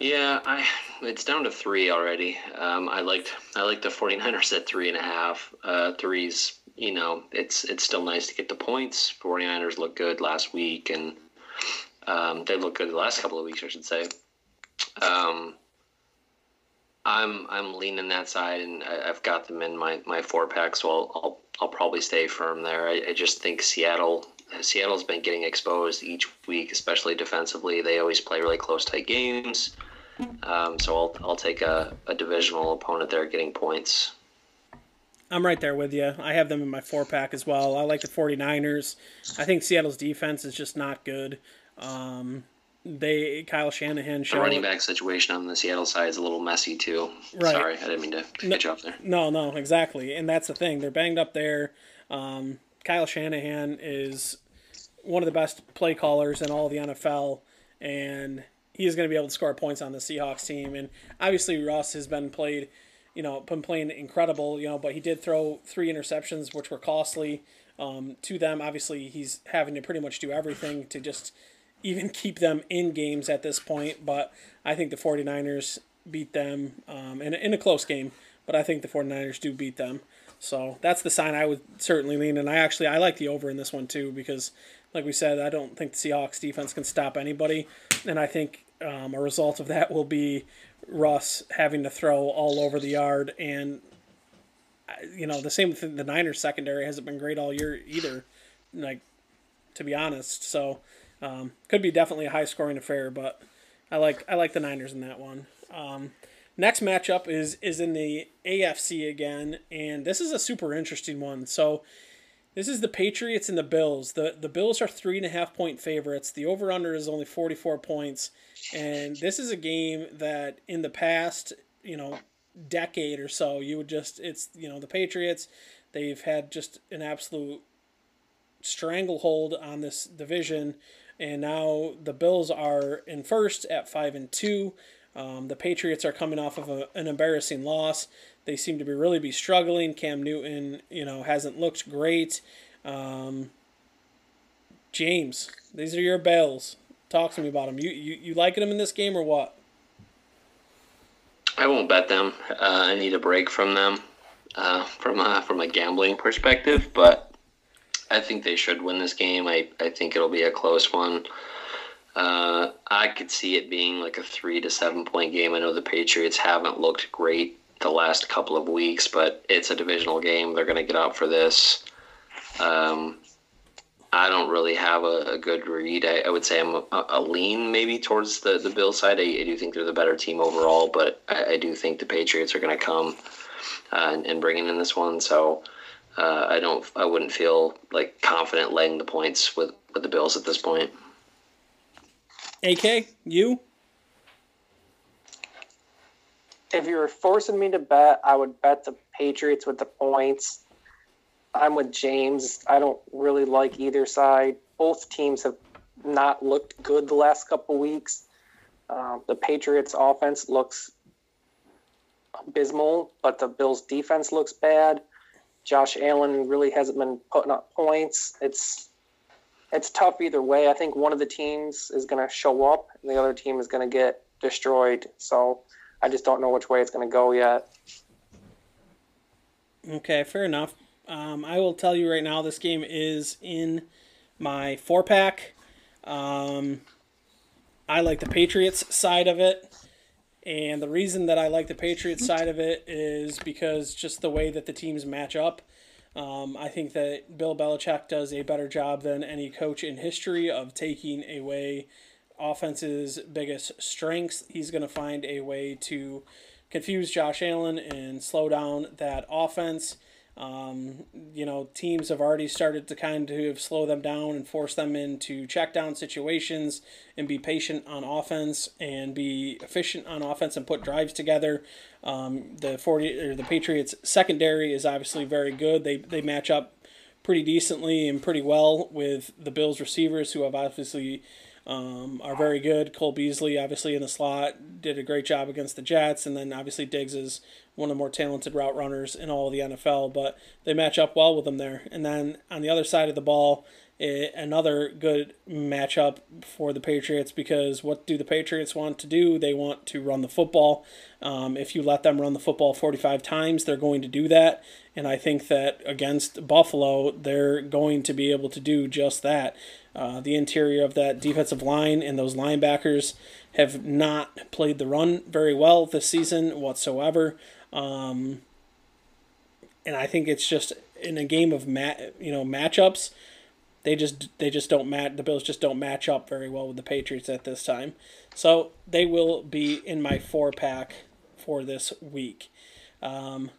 Yeah, I it's down to three already. Um, I liked I liked the 49ers at three and a half. Uh, threes, you know, it's it's still nice to get the points. 49ers look good last week, and um, they look good the last couple of weeks, I should say. Um, I'm I'm leaning that side, and I, I've got them in my, my four pack, so I'll, I'll I'll probably stay firm there. I, I just think Seattle Seattle's been getting exposed each week, especially defensively. They always play really close, tight games. Um, so I'll I'll take a, a divisional opponent there getting points. I'm right there with you. I have them in my four pack as well. I like the 49ers. I think Seattle's defense is just not good. Um, they Kyle Shanahan The showed running back situation on the Seattle side is a little messy too. Right. Sorry, I didn't mean to No. catch you off there. No, no, exactly. And that's the thing. They're banged up there. Um, Kyle Shanahan is one of the best play callers in all of the NFL, and he is going to be able to score points on the Seahawks team. And obviously, Russ has been played, you know, been playing incredible, you know, but he did throw three interceptions, which were costly um, to them. Obviously, he's having to pretty much do everything to just even keep them in games at this point. But I think the 49ers beat them um, in, a- in a close game, but I think the 49ers do beat them. So that's the sign I would certainly lean. And I actually I like the over in this one too because, like we said, I don't think the Seahawks defense can stop anybody, and I think um, a result of that will be Russ having to throw all over the yard. And you know the same with the Niners secondary hasn't been great all year either. Like to be honest, so um, could be definitely a high scoring affair, but I like I like the Niners in that one. Um, next matchup is is in the AFC again, and this is a super interesting one. So this is the Patriots and the Bills. the The Bills are three and a half point favorites. The over under is only forty four points, and this is a game that in the past, you know, decade or so, you would just it's you know the Patriots. They've had just an absolute stranglehold on this division, and now the Bills are in first at five and two. Um, the Patriots are coming off of a, an embarrassing loss. They seem to be really be struggling. Cam Newton, you know, hasn't looked great. Um, James, these are your Bills. Talk to me about them. You you you liking them in this game or what? I won't bet them. Uh, I need a break from them uh, from a, from a gambling perspective, but I think they should win this game. I, I think it'll be a close one. Uh, I could see it being like a three to seven point game. I know the Patriots haven't looked great the last couple of weeks, but it's a divisional game. They're going to get out for this. Um, I don't really have a, a good read. I, I would say I'm a, a lean maybe towards the, the Bill side. I, I do think they're the better team overall, but I, I do think the Patriots are going to come uh, and, and bring in this one. So uh, I don't, I wouldn't feel like confident laying the points with, with the Bills at this point. AK, you? If you were forcing me to bet, I would bet the Patriots with the points. I'm with James. I don't really like either side. Both teams have not looked good the last couple weeks. Um, the Patriots' offense looks abysmal, but the Bills' defense looks bad. Josh Allen really hasn't been putting up points. It's it's tough either way. I think one of the teams is going to show up, and the other team is going to get destroyed. So I just don't know which way it's going to go yet. Okay, fair enough. Um, I will tell you right now, this game is in my four pack. Um, I like the Patriots side of it. And the reason that I like the Patriots side of it is because just the way that the teams match up. Um, I think that Bill Belichick does a better job than any coach in history of taking away offense's biggest strengths. He's going to find a way to confuse Josh Allen and slow down that offense. Um, you know, teams have already started to kind of slow them down and force them into check down situations and be patient on offense and be efficient on offense and put drives together. Um, the 40 or the Patriots secondary is obviously very good. They they match up pretty decently and pretty well with the Bills receivers who have obviously um, are very good. Cole Beasley, obviously in the slot, did a great job against the Jets, and then obviously Diggs is one of the more talented route runners in all of the NFL. But they match up well with them there. And then on the other side of the ball, another good matchup for the Patriots because what do the Patriots want to do? They want to run the football. Um, if you let them run the football 45 times, they're going to do that. And I think that against Buffalo, they're going to be able to do just that. Uh, the interior of that defensive line and those linebackers have not played the run very well this season whatsoever. Um, and I think it's just in a game of mat, you know, matchups, they just they just don't match. The Bills just don't match up very well with the Patriots at this time. So they will be in my four pack for this week. Um,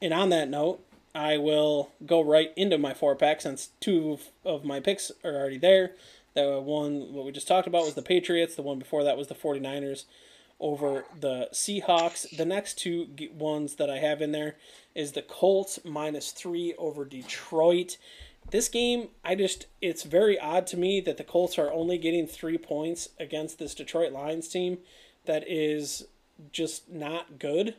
and on that note, I will go right into my four pack since two of my picks are already there. The one, what we just talked about, was the Patriots. The one before that was the 49ers over the Seahawks. The next two ones that I have in there is the Colts minus three over Detroit. This game, I just, it's very odd to me that the Colts are only getting three points against this Detroit Lions team that is just not good.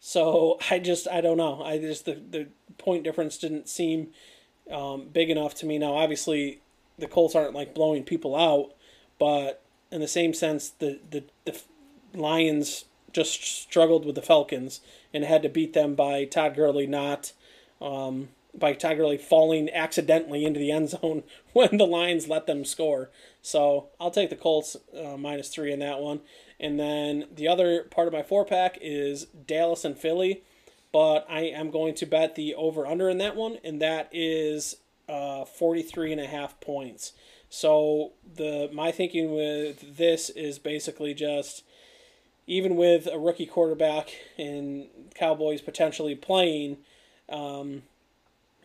So I just, I don't know. I just, the, the point difference didn't seem um, big enough to me. Now, obviously, the Colts aren't like blowing people out, but in the same sense, the, the, the Lions just struggled with the Falcons and had to beat them by Todd Gurley not um, by Todd Gurley falling accidentally into the end zone when the Lions let them score. So I'll take the Colts uh, minus three in that one. And then the other part of my four pack is Dallas and Philly, but I am going to bet the over under in that one, and that is uh, 43 and a half points. So the my thinking with this is basically just even with a rookie quarterback and Cowboys potentially playing, um,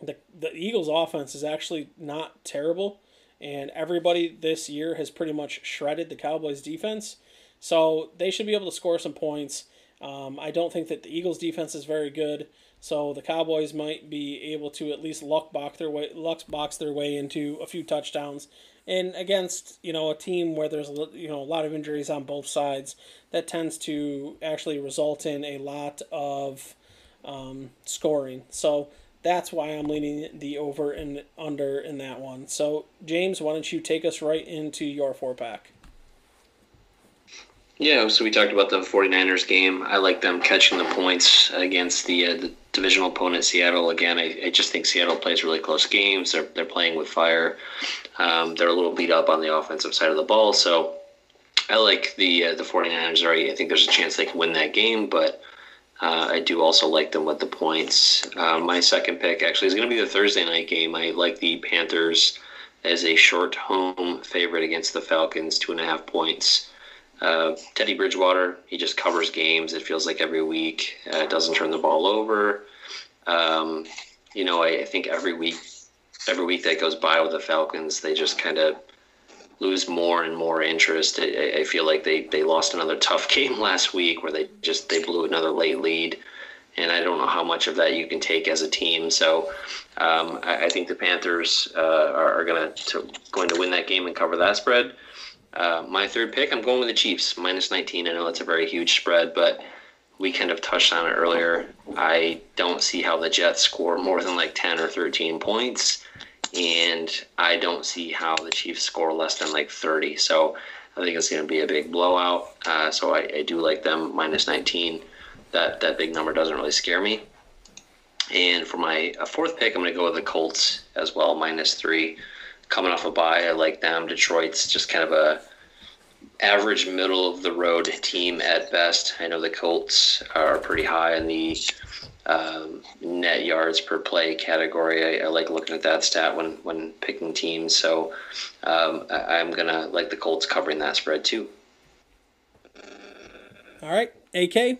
the the Eagles' offense is actually not terrible, and everybody this year has pretty much shredded the Cowboys' defense. So they should be able to score some points. Um, I don't think that the Eagles' defense is very good. So the Cowboys might be able to at least luck box their way, luck box their way into a few touchdowns. And against you know a team where there's you know a lot of injuries on both sides, that tends to actually result in a lot of um, scoring. So that's why I'm leaning the over and under in that one. So James, why don't you take us right into your four pack? Yeah, so we talked about the 49ers game. I like them catching the points against the, uh, the divisional opponent Seattle. Again, I, I, just think Seattle plays really close games. They're, they're playing with fire. Um, they're a little beat up on the offensive side of the ball. So I like the uh, the 49ers. Already, I think there's a chance they can win that game, but uh, I do also like them with the points. Uh, my second pick actually is going to be the Thursday night game. I like the Panthers as a short home favorite against the Falcons, two and a half points. Uh, Teddy Bridgewater, he just covers games. It feels like every week. Uh, doesn't turn the ball over. Um, you know, I, I, think every week, every week that goes by with the Falcons, they just kind of lose more and more interest. I, I, feel like they, they lost another tough game last week where they just they blew another late lead, and I don't know how much of that you can take as a team. So um, I, I, think the Panthers uh, are, are going to going to win that game and cover that spread. Uh, my third pick, I'm going with the Chiefs, minus 19. I know that's a very huge spread, but we kind of touched on it earlier. I don't see how the Jets score more than like 10 or 13 points, and I don't see how the Chiefs score less than like 30. So I think it's going to be a big blowout. Uh, so I, I, do like them minus 19. That that big number doesn't really scare me. And for my fourth pick, I'm going to go with the Colts as well, minus three coming off a bye. I like them. Detroit's just kind of a average middle of the road team at best. I know the Colts are pretty high in the um, net yards per play category. I, I, like looking at that stat when when picking teams. So um, I, I'm gonna like the Colts covering that spread too. All right, AK.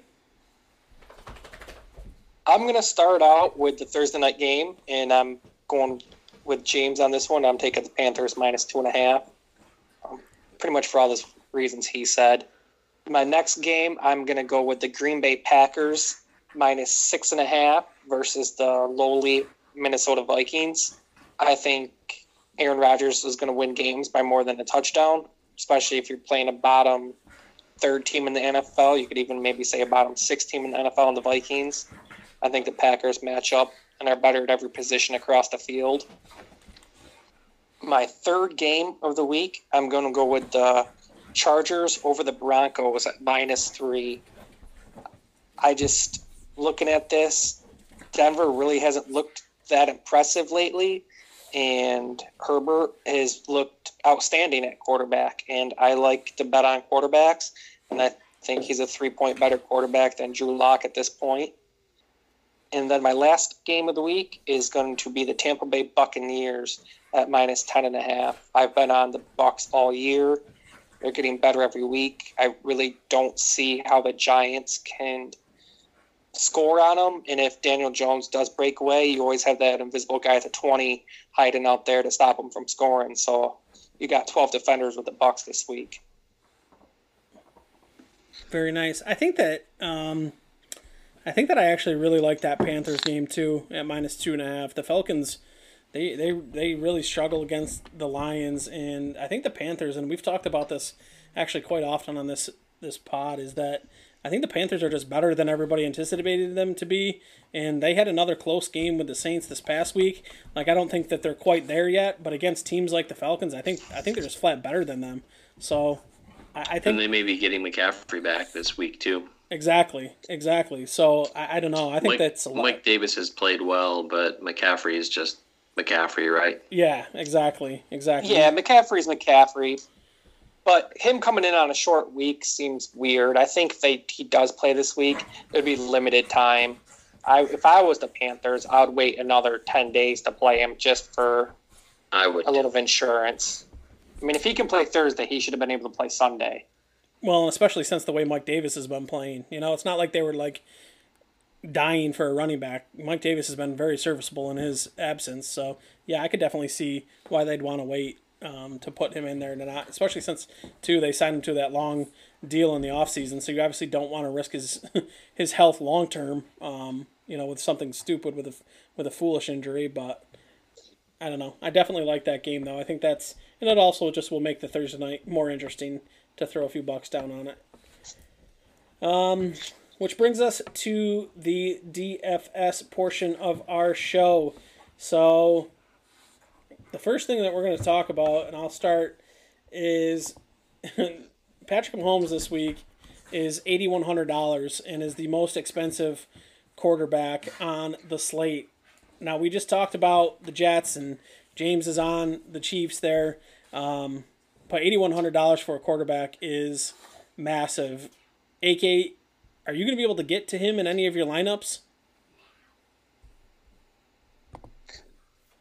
I'm gonna start out with the Thursday night game, and I'm going with James on this one. I'm taking the Panthers minus two and a half, um, pretty much for all the reasons he said. My next game, I'm going to go with the Green Bay Packers minus six and a half versus the lowly Minnesota Vikings. I think Aaron Rodgers is going to win games by more than a touchdown, especially if you're playing a bottom third team in the NFL. You could even maybe say a bottom six team in the NFL and the Vikings. I think the Packers match up and are better at every position across the field. My third game of the week, I'm going to go with the Chargers over the Broncos at minus three. I just, looking at this, Denver really hasn't looked that impressive lately, and Herbert has looked outstanding at quarterback. And I like to bet on quarterbacks, and I think he's a three point better quarterback than Drew Lock at this point. And then my last game of the week is going to be the Tampa Bay Buccaneers at minus ten and a half. I've been on the Bucs all year. They're getting better every week. I really don't see how the Giants can score on them. And if Daniel Jones does break away, you always have that invisible guy at the 20 hiding out there to stop him from scoring. So you got 12 defenders with the Bucs this week. Very nice. I think that um, I think that I actually really like that Panthers game too at minus two and a half. The Falcons, they they they really struggle against the Lions, and I think the Panthers, and we've talked about this actually quite often on this this pod, is that I think the Panthers are just better than everybody anticipated them to be, and they had another close game with the Saints this past week. Like I don't think that they're quite there yet, but against teams like the Falcons, I think I think they're just flat better than them. So I, I think and they may be getting McCaffrey back this week too. Exactly, exactly. So I, I don't know. I think Mike, that's a lot. Mike Davis has played well, but McCaffrey is just McCaffrey, right? Yeah, exactly, exactly. Yeah, McCaffrey's McCaffrey. But him coming in on a short week seems weird. I think they, he does play this week, it would be limited time. I, if I was the Panthers, I would wait another 10 days to play him just for I would. a little of insurance. I mean, if he can play Thursday, he should have been able to play Sunday. Well, especially since the way Mike Davis has been playing. You know, it's not like they were like dying for a running back. Mike Davis has been very serviceable in his absence. So yeah, I could definitely see why they'd want to wait um, to put him in there, not, especially since too they signed him to that long deal in the offseason. So you obviously don't want to risk his his health long term. Um, you know, with something stupid with a with a foolish injury, but. I don't know. I definitely like that game though. I think that's and it also just will make the Thursday night more interesting to throw a few bucks down on it. Um, which brings us to the DFS portion of our show. So, the first thing that we're going to talk about, and I'll start, is Patrick Mahomes this week is $8,100 and is the most expensive quarterback on the slate. Now, we just talked about the Jets, and James is on the Chiefs there. Um, but $8,100 for a quarterback is massive. AK, are you going to be able to get to him in any of your lineups?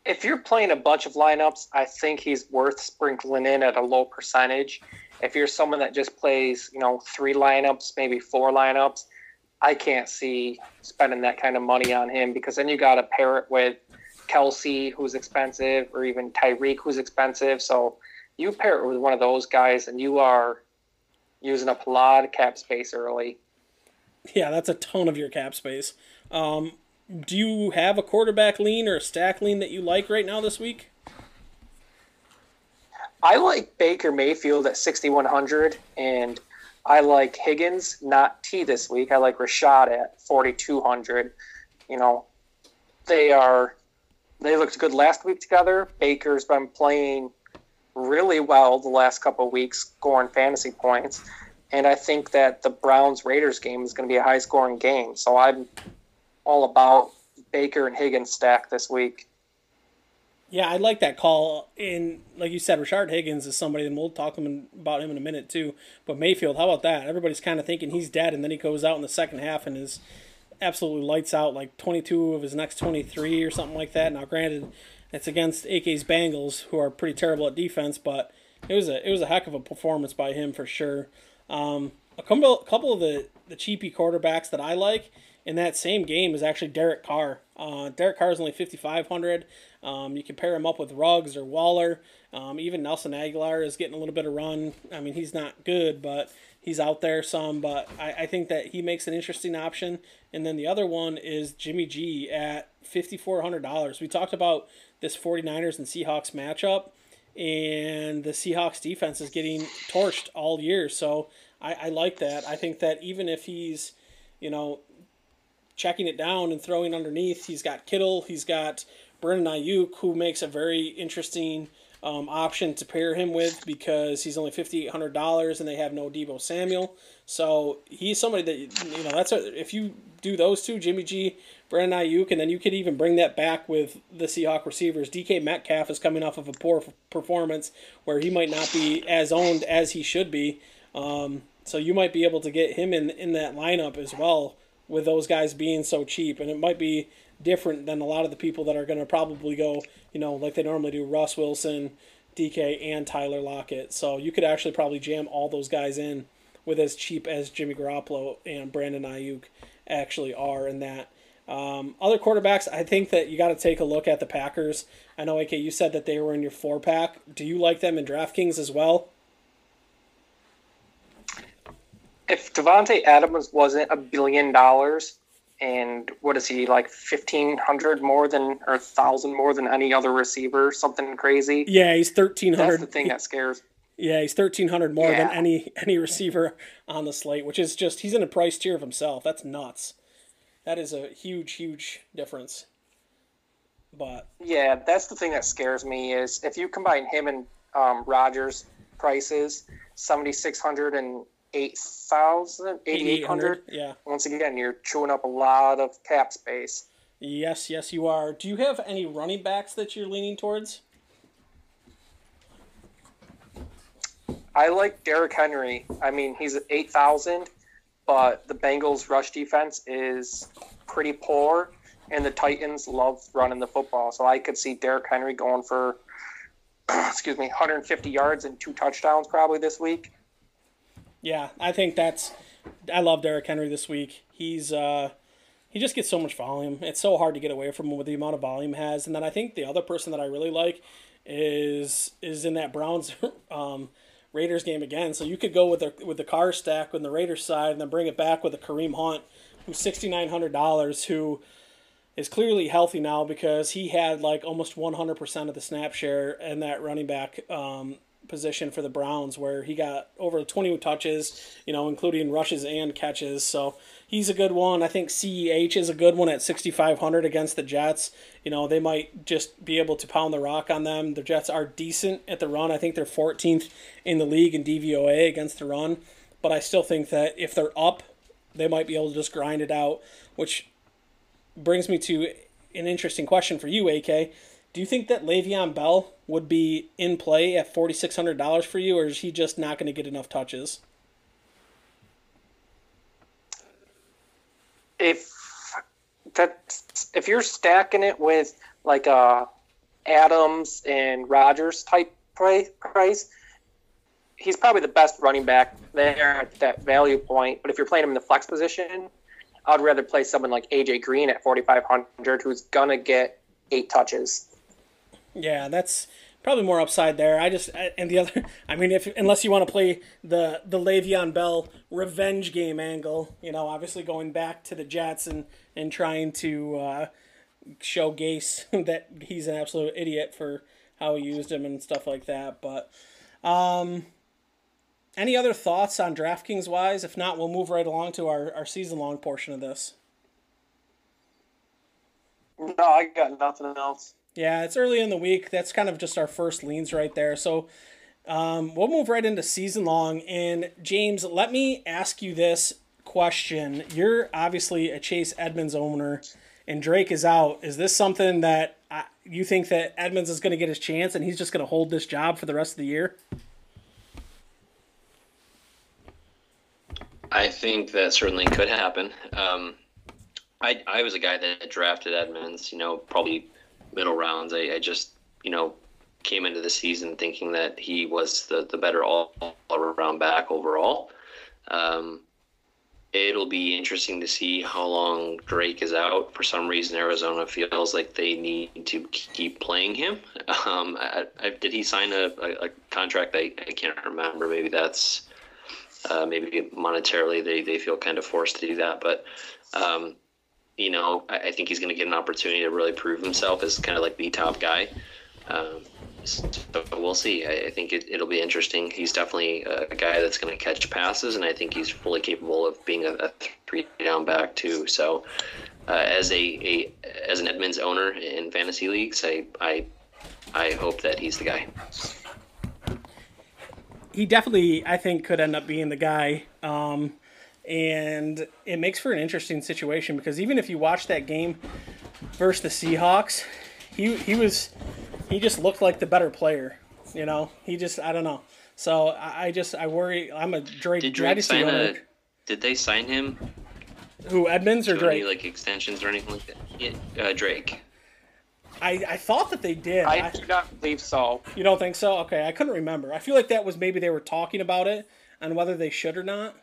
If you're playing a bunch of lineups, I think he's worth sprinkling in at a low percentage. If you're someone that just plays, you know, three lineups, maybe four lineups, I can't see spending that kind of money on him because then you got to pair it with Kelce, who's expensive, or even Tyreek, who's expensive. So you pair it with one of those guys, and you are using up a lot of cap space early. Yeah, that's a ton of your cap space. Um, do you have a quarterback lean or a stack lean that you like right now this week? I like Baker Mayfield at 6,100, and I like Higgins, not T this week. I like Rashard at 4,200. You know, they are, they looked good last week together. Baker's been playing really well the last couple of weeks, scoring fantasy points. And I think that the Browns Raiders game is going to be a high scoring game. So I'm all about Baker and Higgins stack this week. Yeah, I like that call. And like you said, Rashard Higgins is somebody, and we'll talk about him in a minute too. But Mayfield, how about that? Everybody's kind of thinking he's dead, and then he goes out in the second half and is absolutely lights out, like 22 of his next 23 or something like that. Now, granted, it's against AK's Bengals, who are pretty terrible at defense, but it was a it was a heck of a performance by him for sure. Um, a couple couple of the the cheapy quarterbacks that I like in that same game is actually Derek Carr. Uh, Derek Carr is only 5,500. Um, you can pair him up with Ruggs or Waller. Um, even Nelson Agholor is getting a little bit of run. I mean, he's not good, but he's out there some. But I, I think that he makes an interesting option. And then the other one is Jimmy G at $5,400. We talked about this 49ers and Seahawks matchup, and the Seahawks defense is getting torched all year. So I, I like that. I think that even if he's, you know, checking it down and throwing underneath. He's got Kittle. He's got Brandon Aiyuk, who makes a very interesting um, option to pair him with because he's only fifty eight hundred dollars and they have no Deebo Samuel. So he's somebody that you know that's a, if you do those two, Jimmy G, Brandon Aiyuk, and then you could even bring that back with the Seahawk receivers. DK Metcalf is coming off of a poor performance where he might not be as owned as he should be. Um, so you might be able to get him in in that lineup as well with those guys being so cheap, and it might be different than a lot of the people that are going to probably go, you know, like they normally do, Russ Wilson, DK, and Tyler Lockett. So you could actually probably jam all those guys in with as cheap as Jimmy Garoppolo and Brandon Aiyuk actually are in that. Um, other quarterbacks, I think that you got to take a look at the Packers. I know, AK, you said that they were in your four pack. Do you like them in DraftKings as well? If Davante Adams wasn't a billion dollars, and what is he like fifteen hundred more than or thousand more than any other receiver? Something crazy. Yeah, he's thirteen hundred. That's the thing that scares. Yeah, he's thirteen hundred more than any any receiver on the slate, which is just he's in a price tier of himself. That's nuts. That is a huge, huge difference. But Yeah, that's the thing that scares me is if you combine him and um, Rodgers prices, seventy six hundred and eight thousand, eighty eight hundred. yeah. Once again, you're chewing up a lot of cap space. Yes, yes, you are. Do you have any running backs that you're leaning towards? I like Derrick Henry. I mean, he's at 8,000, but the Bengals' rush defense is pretty poor, and the Titans love running the football. So I could see Derrick Henry going for, excuse me, 150 yards and two touchdowns probably this week. Yeah, I think that's. I love Derrick Henry this week. He's uh, he just gets so much volume. It's so hard to get away from him with the amount of volume has. And then I think the other person that I really like is is in that Browns um, Raiders game again. So you could go with the with the Carr stack on the Raiders side, and then bring it back with a Kareem Hunt, who's sixty nine hundred dollars, who is clearly healthy now because he had like almost one hundred percent of the snap share in that running back um, position for the Browns, where he got over twenty touches, you know, including rushes and catches. So he's a good one. I think CEH is a good one at sixty five hundred against the Jets. You know, they might just be able to pound the rock on them. The Jets are decent at the run. I think they're 14th in the league in DVOA against the run. But I still think that if they're up, they might be able to just grind it out, which brings me to an interesting question for you, AK. Do you think that Le'Veon Bell would be in play at $4,600 for you, or is he just not going to get enough touches? If that if you're stacking it with like a Adams and Rodgers type play price, he's probably the best running back there at that value point. But if you're playing him in the flex position, I'd rather play someone like AJ Green at 4,500, who's gonna get eight touches. Yeah, that's probably more upside there. I just and the other, I mean, if unless you want to play the the Le'Veon Bell revenge game angle, you know, obviously going back to the Jets and and trying to uh, show Gase that he's an absolute idiot for how he used him and stuff like that. But um, any other thoughts on DraftKings wise? If not, we'll move right along to our our season long portion of this. No, I got nothing else. Yeah, it's early in the week. That's kind of just our first leans right there. So um, we'll move right into season long. And James, let me ask you this question. You're obviously a Chase Edmonds owner, and Drake is out. Is this something that uh, you think that Edmonds is going to get his chance and he's just going to hold this job for the rest of the year? I think that certainly could happen. Um, I I was a guy that drafted Edmonds, you know, probably middle rounds. I, I just, you know, came into the season thinking that he was the, the better all, all around back overall. Um, it'll be interesting to see how long Drake is out. For some reason, Arizona feels like they need to keep playing him. Um, I, I, did he sign a, a, a contract? I, I can't remember. Maybe that's uh, maybe monetarily they, they feel kind of forced to do that. But, um, you know, I, I think he's going to get an opportunity to really prove himself as kind of like the top guy. Um, so we'll see. I, I think it, it'll be interesting. He's definitely a guy that's going to catch passes, and I think he's fully capable of being a, a three down back too. So, uh, as a, a as an Edmonds owner in fantasy leagues, I I I hope that he's the guy. he definitely, I think, could end up being the guy. Um, and it makes for an interesting situation because even if you watch that game versus the Seahawks, he he was he just looked like the better player. You know, he just I don't know. So I, I just I worry. I'm a Drake. Did Drake dynasty sign a? Did they sign him Who Edmonds or to any Drake? like extensions or anything like that? Yeah, uh, Drake. I, I thought that they did. I I- do not believe so. you don't think so? Okay, I couldn't remember. I feel like that was maybe they were talking about it and whether they should or not.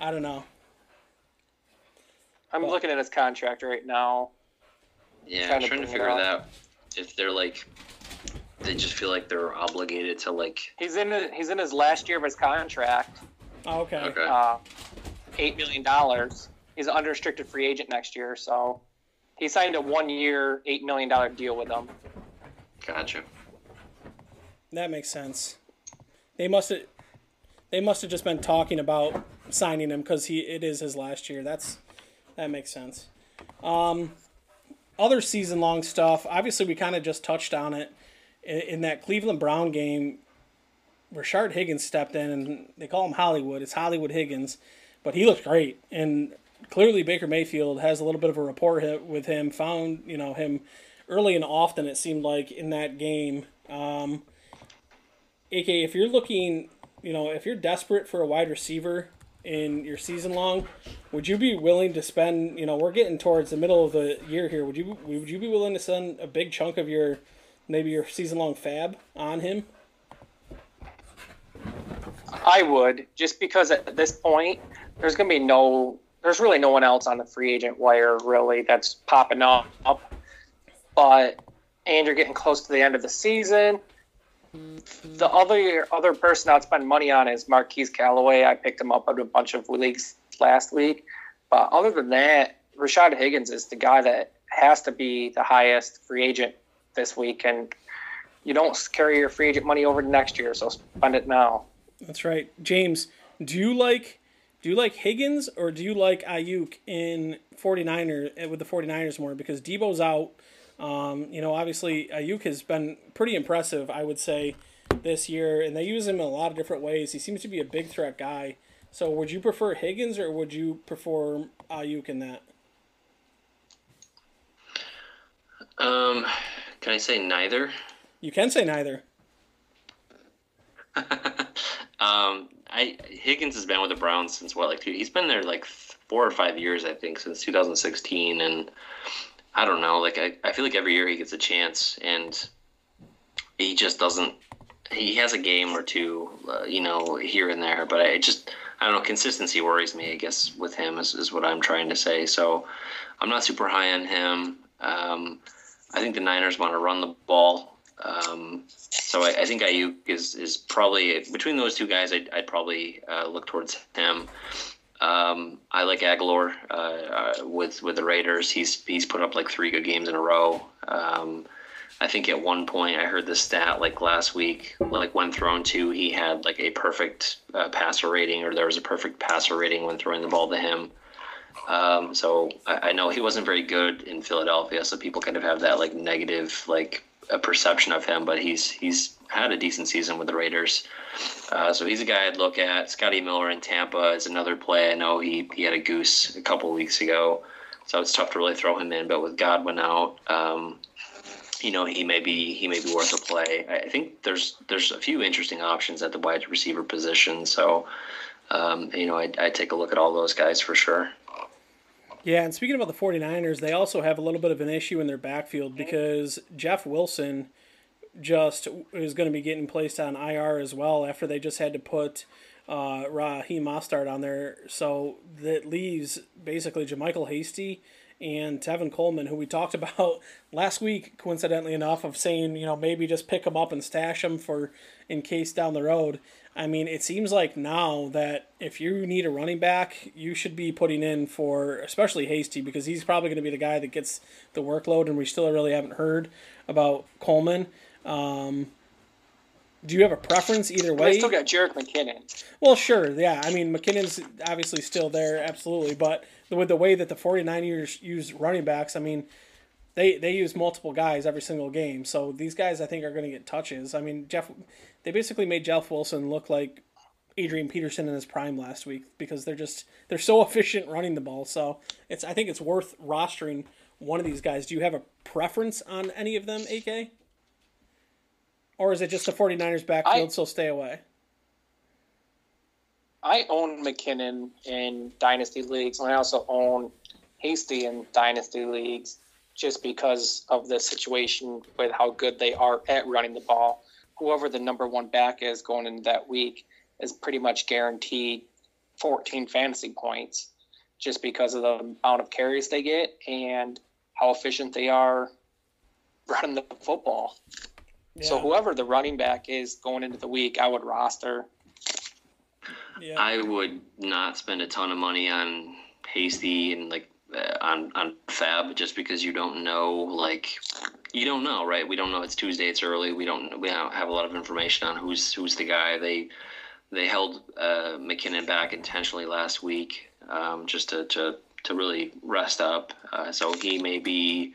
I don't know. I'm looking at his contract right now. Yeah, Trying I'm trying to bring it figure up. that out. If they're like, they just feel like they're obligated to like. He's in he's in his last year of his contract. Oh, okay. Okay. Uh, eight million dollars. He's an unrestricted free agent next year, so he signed a one year, eight million dollar deal with them. Gotcha. That makes sense. They must have they must have just been talking about signing him because he it is his last year. That's that makes sense. Um, other season long stuff. Obviously, we kind of just touched on it in, in that Cleveland Brown game. Rashard Higgins stepped in, and they call him Hollywood. It's Hollywood Higgins, but he looked great, and clearly Baker Mayfield has a little bit of a rapport hi- with him. Found you know him early and often. It seemed like in that game. Um, AK, if you're looking, you know, if you're desperate for a wide receiver in your season long, would you be willing to spend, you know, we're getting towards the middle of the year here. Would you would you be willing to spend a big chunk of your maybe your season long FAAB on him? I would, just because at this point, there's going to be no, there's really no one else on the free agent wire really that's popping up. But and you're getting close to the end of the season. The other other person I'd spend money on is Marquez Callaway. I picked him up in a bunch of leagues last week. But other than that, Rashard Higgins is the guy that has to be the highest free agent this week, and you don't carry your free agent money over to next year, so spend it now. That's right, James. Do you like do you like Higgins or do you like Aiyuk in 49er with the 49ers more because Deebo's out. Um, you know, obviously Aiyuk has been pretty impressive, I would say, this year, and they use him in a lot of different ways. He seems to be a big threat guy. So, would you prefer Higgins or would you prefer Aiyuk in that? Um, can I say neither? You can say neither. Um, I Higgins has been with the Browns since what, like he's been there like four or five years, I think, since 2016, and I don't know, like I, I feel like every year he gets a chance, and he just doesn't. He has a game or two, uh, you know, here and there, but I just I don't know. Consistency worries me, I guess, with him is, is what I'm trying to say. So I'm not super high on him. Um, I think the Niners want to run the ball. Um, so I, I think Aiyuk is is probably between those two guys. I'd, I'd probably uh, look towards him. Um, I like Agholor uh, uh, with with the Raiders. He's he's put up like three good games in a row. Um, I think at one point I heard the stat like last week, like when thrown to, he had like a perfect uh, passer rating, or there was a perfect passer rating when throwing the ball to him. Um, so I, I know he wasn't very good in Philadelphia, so people kind of have that like negative like a perception of him, but he's he's had a decent season with the Raiders. Uh, so he's a guy I'd look at. Scotty Miller in Tampa is another play. I know he, he had a goose a couple weeks ago, so it's tough to really throw him in. But with Godwin out, um, you know he may be he may be worth a play. I think there's there's a few interesting options at the wide receiver position. So um, you know I'd, I'd take a look at all those guys for sure. Yeah, and speaking about the 49ers, they also have a little bit of an issue in their backfield because Jeff Wilson just is going to be getting placed on IR as well after they just had to put uh, Raheem Mostert on there. So that leaves basically JaMycal Hasty and Tevin Coleman, who we talked about last week, coincidentally enough, of saying, you know, maybe just pick them up and stash them for in case down the road. I mean, it seems like now that if you need a running back, you should be putting in for especially Hasty because he's probably going to be the guy that gets the workload, and we still really haven't heard about Coleman. Um, do you have a preference either way? still got Jerick McKinnon. Well, sure, yeah. I mean, McKinnon's obviously still there, absolutely. But with the way that the 49ers use running backs, I mean, they they use multiple guys every single game. So these guys, I think, are going to get touches. I mean, Jeff, they basically made Jeff Wilson look like Adrian Peterson in his prime last week because they're just they're so efficient running the ball. So it's I think it's worth rostering one of these guys. Do you have a preference on any of them, AK? Or is it just the 49ers backfield, I- so stay away? I own McKinnon in dynasty leagues, and I also own Hasty in dynasty leagues, just because of the situation with how good they are at running the ball. Whoever the number one back is going into that week is pretty much guaranteed 14 fantasy points, just because of the amount of carries they get and how efficient they are running the football. Yeah. So whoever the running back is going into the week, I would roster. Yeah. I would not spend a ton of money on Hasty and like on on FAAB just because you don't know like you don't know right. We don't know it's Tuesday. It's early. We don't we don't have a lot of information on who's who's the guy. They they held uh, McKinnon back intentionally last week um, just to, to to really rest up. Uh, so he may be,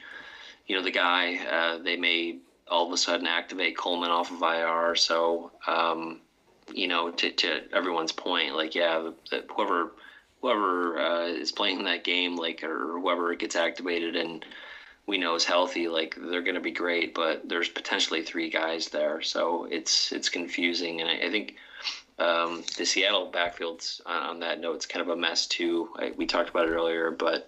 you know, the guy. Uh, they may all of a sudden activate Coleman off of IR. So, um, you know, to, to everyone's point, like, yeah, the, whoever whoever uh, is playing that game, like, or whoever it gets activated and we know is healthy, like, they're going to be great. But there's potentially three guys there, so it's it's confusing, and I, I think. Um, the Seattle backfield's on, on that note, it's kind of a mess too. I, we talked about it earlier, but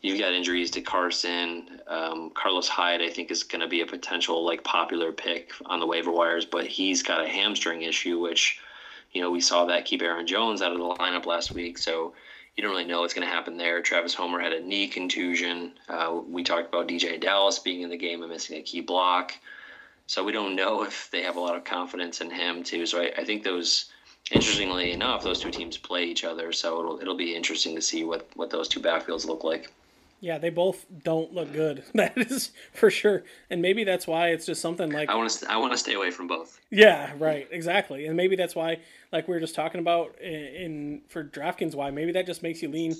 You've got injuries to Carson. Um, Carlos Hyde, I think, is going to be a potential like popular pick on the waiver wires, but he's got a hamstring issue, which you know we saw that keep Aaron Jones out of the lineup last week. So you don't really know what's going to happen there. Travis Homer had a knee contusion. Uh, we talked about DeeJay Dallas being in the game and missing a key block. So we don't know if they have a lot of confidence in him too. So I, I think those interestingly enough, those two teams play each other, so it'll it'll be interesting to see what what those two backfields look like. Yeah, they both don't look good. That is for sure, and maybe that's why it's just something like I want to. I want to stay away from both. Yeah, right, exactly, and maybe that's why, like we were just talking about in, in for DraftKings, why maybe that just makes you lean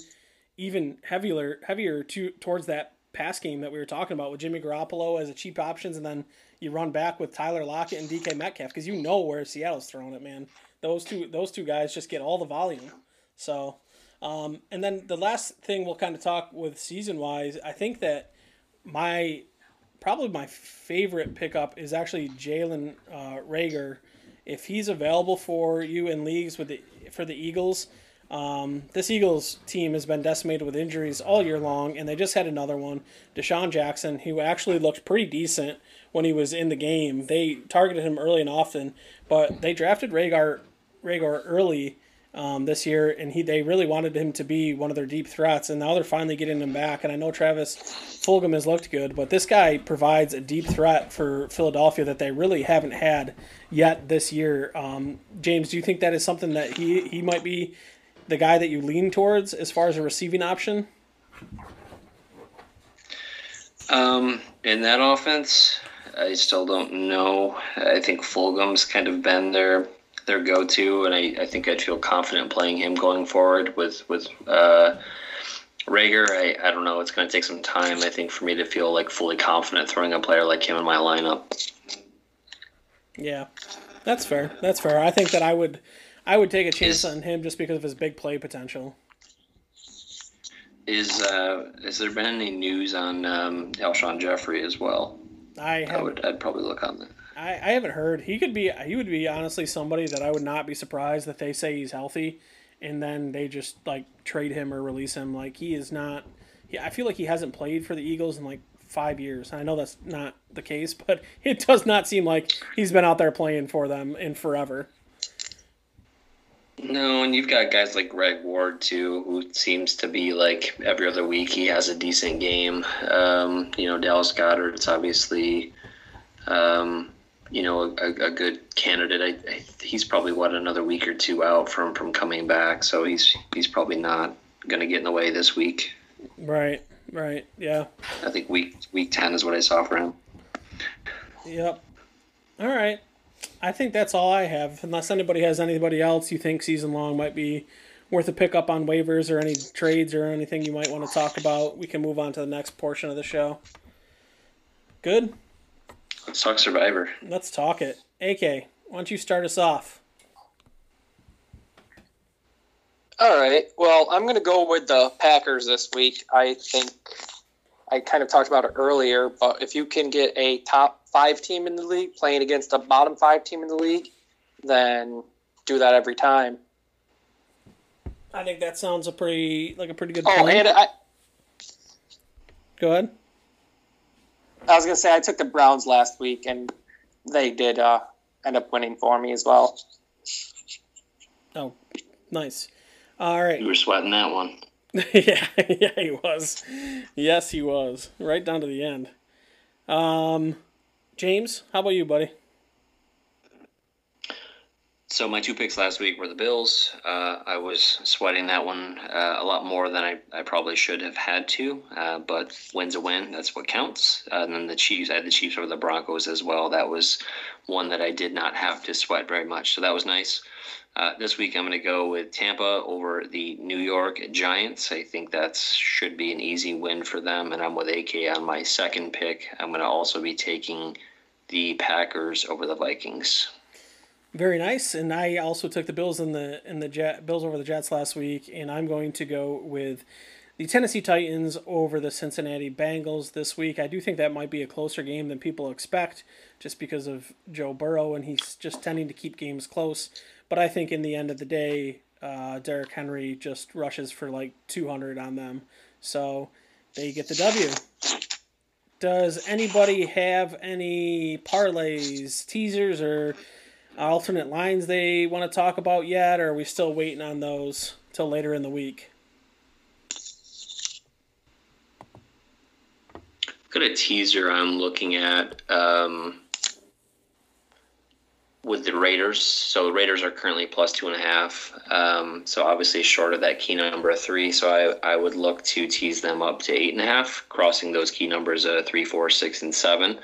even heavier, heavier to towards that pass game that we were talking about with Jimmy Garoppolo as a cheap options, and then you run back with Tyler Lockett and DK Metcalf because you know where Seattle's throwing it, man. Those two, those two guys just get all the volume. So um, and then the last thing we'll kind of talk with season wise, I think that my probably my favorite pickup is actually Jalen uh, Reagor. If he's available for you in leagues with the for the Eagles, um, this Eagles team has been decimated with injuries all year long, and they just had another one. DeSean Jackson, who actually looked pretty decent when he was in the game. They targeted him early and often, but they drafted Rager Reagor early um, this year, and he they really wanted him to be one of their deep threats, and now they're finally getting him back. And I know Travis Fulgham has looked good, but this guy provides a deep threat for Philadelphia that they really haven't had yet this year. Um, James, do you think that is something that he he might be the guy that you lean towards as far as a receiving option? Um, in that offense, I still don't know. I think Fulgham's kind of been there their go-to, and I, I think I'd feel confident playing him going forward with with uh, Reagor. I, I don't know. It's going to take some time, I think, for me to feel like fully confident throwing a player like him in my lineup. Yeah, that's fair. That's fair. I think that I would I would take a chance is, on him just because of his big play potential. Is uh, has there been any news on um, Alshon Jeffery as well? I, I would I'd probably look on that. I, I haven't heard. He could be. He would be honestly somebody that I would not be surprised that they say he's healthy, and then they just like trade him or release him. Like he is not. He, I feel like he hasn't played for the Eagles in like five years. I know that's not the case, but it does not seem like he's been out there playing for them in forever. No, and you've got guys like Greg Ward too, who seems to be like every other week he has a decent game. Um, you know, Dallas Goedert, it's obviously um, you know, a, a good candidate. I, I, he's probably what another week or two out from from coming back, so he's he's probably not going to get in the way this week. Right, right, yeah. I think week week ten is what I saw for him. Yep. All right. I think that's all I have. Unless anybody has anybody else you think season long might be worth a pickup on waivers or any trades or anything you might want to talk about, we can move on to the next portion of the show. Good. Let's talk Survivor. Let's talk it. AK, why don't you start us off? All right. Well, I'm going to go with the Packers this week. I think I kind of talked about it earlier, but if you can get a top five team in the league playing against a bottom five team in the league, then do that every time. I think that sounds a pretty like a pretty good. Oh, plan. and I. Go ahead. I was gonna say I took the Browns last week, and they did uh, end up winning for me as well. Oh, nice. All right. You were sweating that one. yeah, yeah, he was. Yes, he was. Right down to the end. Um, James, how about you, buddy? So my two picks last week were the Bills. Uh, I was sweating that one uh, a lot more than I, I probably should have had to, uh, but win's a win. That's what counts. Uh, and then the Chiefs, I had the Chiefs over the Broncos as well. That was one that I did not have to sweat very much, so that was nice. Uh, this week I'm going to go with Tampa over the New York Giants. I think that should be an easy win for them, and I'm with AK on my second pick. I'm going to also be taking the Packers over the Vikings. Very nice, and I also took the Bills in the in the Jet, Bills over the Jets last week, and I'm going to go with the Tennessee Titans over the Cincinnati Bengals this week. I do think that might be a closer game than people expect, just because of Joe Burrow, and he's just tending to keep games close. But I think in the end of the day, uh, Derrick Henry just rushes for like 200 on them, so they get the W. Does anybody have any parlays, teasers, or alternate lines they want to talk about yet, or are we still waiting on those till later in the week? Got a teaser I'm looking at um, with the Raiders. So Raiders are currently plus two and a half. Um, so obviously short of that key number of three. So I, I would look to tease them up to eight and a half, crossing those key numbers of three, four, six, and seven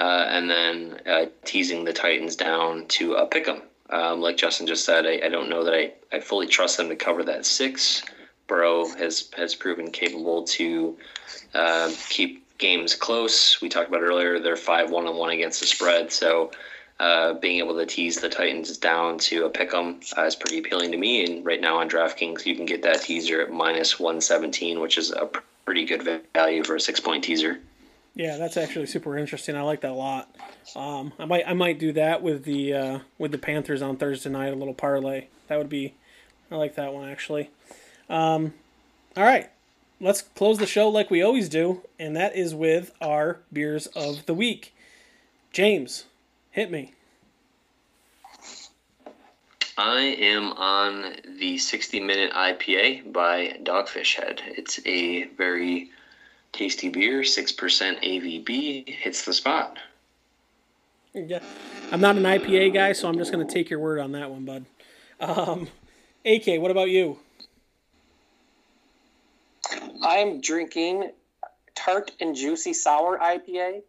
uh, and then uh, teasing the Titans down to uh, pick them. Um, like Justin just said, I, I, don't know that I, I fully trust them to cover that six. Burrow has has proven capable to uh, keep games close. We talked about earlier; they're five one on one against the spread, so. Uh, being able to tease the Titans down to a pick 'em uh, is pretty appealing to me. And right now on DraftKings, you can get that teaser at minus 117, which is a pretty good value for a six point teaser. Yeah, that's actually super interesting. I like that a lot. Um, I might I might do that with the uh, with the Panthers on Thursday night. A little parlay. That would be. I like that one actually. Um, all right, let's close the show like we always do, and that is with our beers of the week. James, hit me. I am on the 60 minute IPA by Dogfish Head. It's a very Tasty beer, 6% AVB, hits the spot. Yeah. I'm not an IPA guy, so I'm just going to take your word on that one, bud. Um, AK, what about you? I'm drinking Tart and Juicy Sour IPA,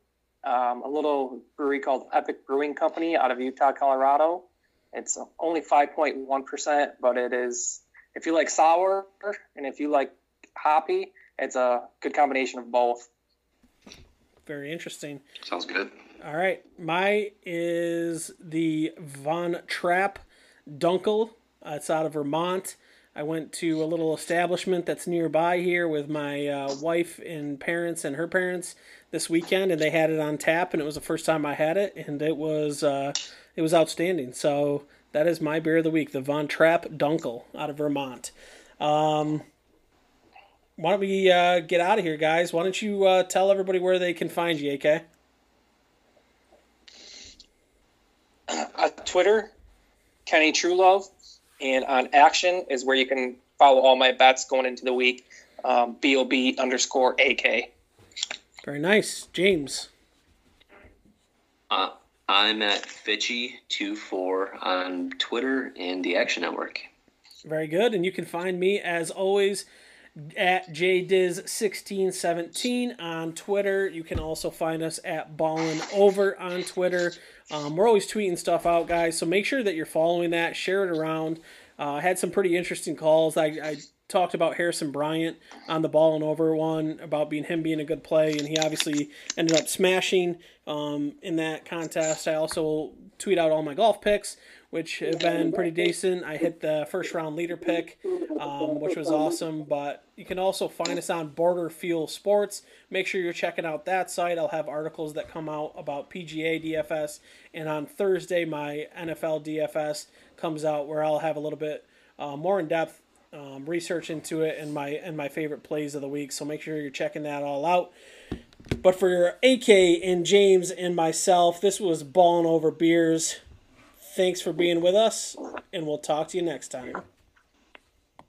um, a little brewery called Epic Brewing Company out of Utah, Colorado. It's only 5.1%, but it is, if you like sour and if you like hoppy, it's a good combination of both. Very interesting. Sounds good. All right, my is the Von Trapp Dunkel. Uh, it's out of Vermont. I went to a little establishment that's nearby here with my uh, wife and parents and her parents this weekend, and they had it on tap, and it was the first time I had it, and it was uh, it was outstanding. So that is my beer of the week, the Von Trapp Dunkel out of Vermont. Um, why don't we uh, get out of here, guys? Why don't you uh, tell everybody where they can find you, AK? Uh, Twitter, Kenny Truelove, and on Action is where you can follow all my bets going into the week. Um, Bob underscore AK. Very nice, James. Uh, I'm at Fitchy24 on Twitter and the Action Network. Very good, and you can find me as always at jdiz1617 on Twitter. You can also find us at Ballin Over on Twitter. Um, we're always tweeting stuff out, guys, so make sure that you're following that. Share it around. Uh, had some pretty interesting calls. I, I talked about Harrison Bryant on the Ballin Over one about being him being a good play, and he obviously ended up smashing um, in that contest. I also tweet out all my golf picks which have been pretty decent. I hit the first round leader pick, um, which was awesome. But you can also find us on Border Fuel Sports. Make sure you're checking out that site. I'll have articles that come out about PGA DFS, and on Thursday my NFL DFS comes out where I'll have a little bit uh, more in depth um, research into it and my and my favorite plays of the week. So make sure you're checking that all out. But for AK and James and myself, this was Ballin Over Beers. Thanks for being with us, and we'll talk to you next time.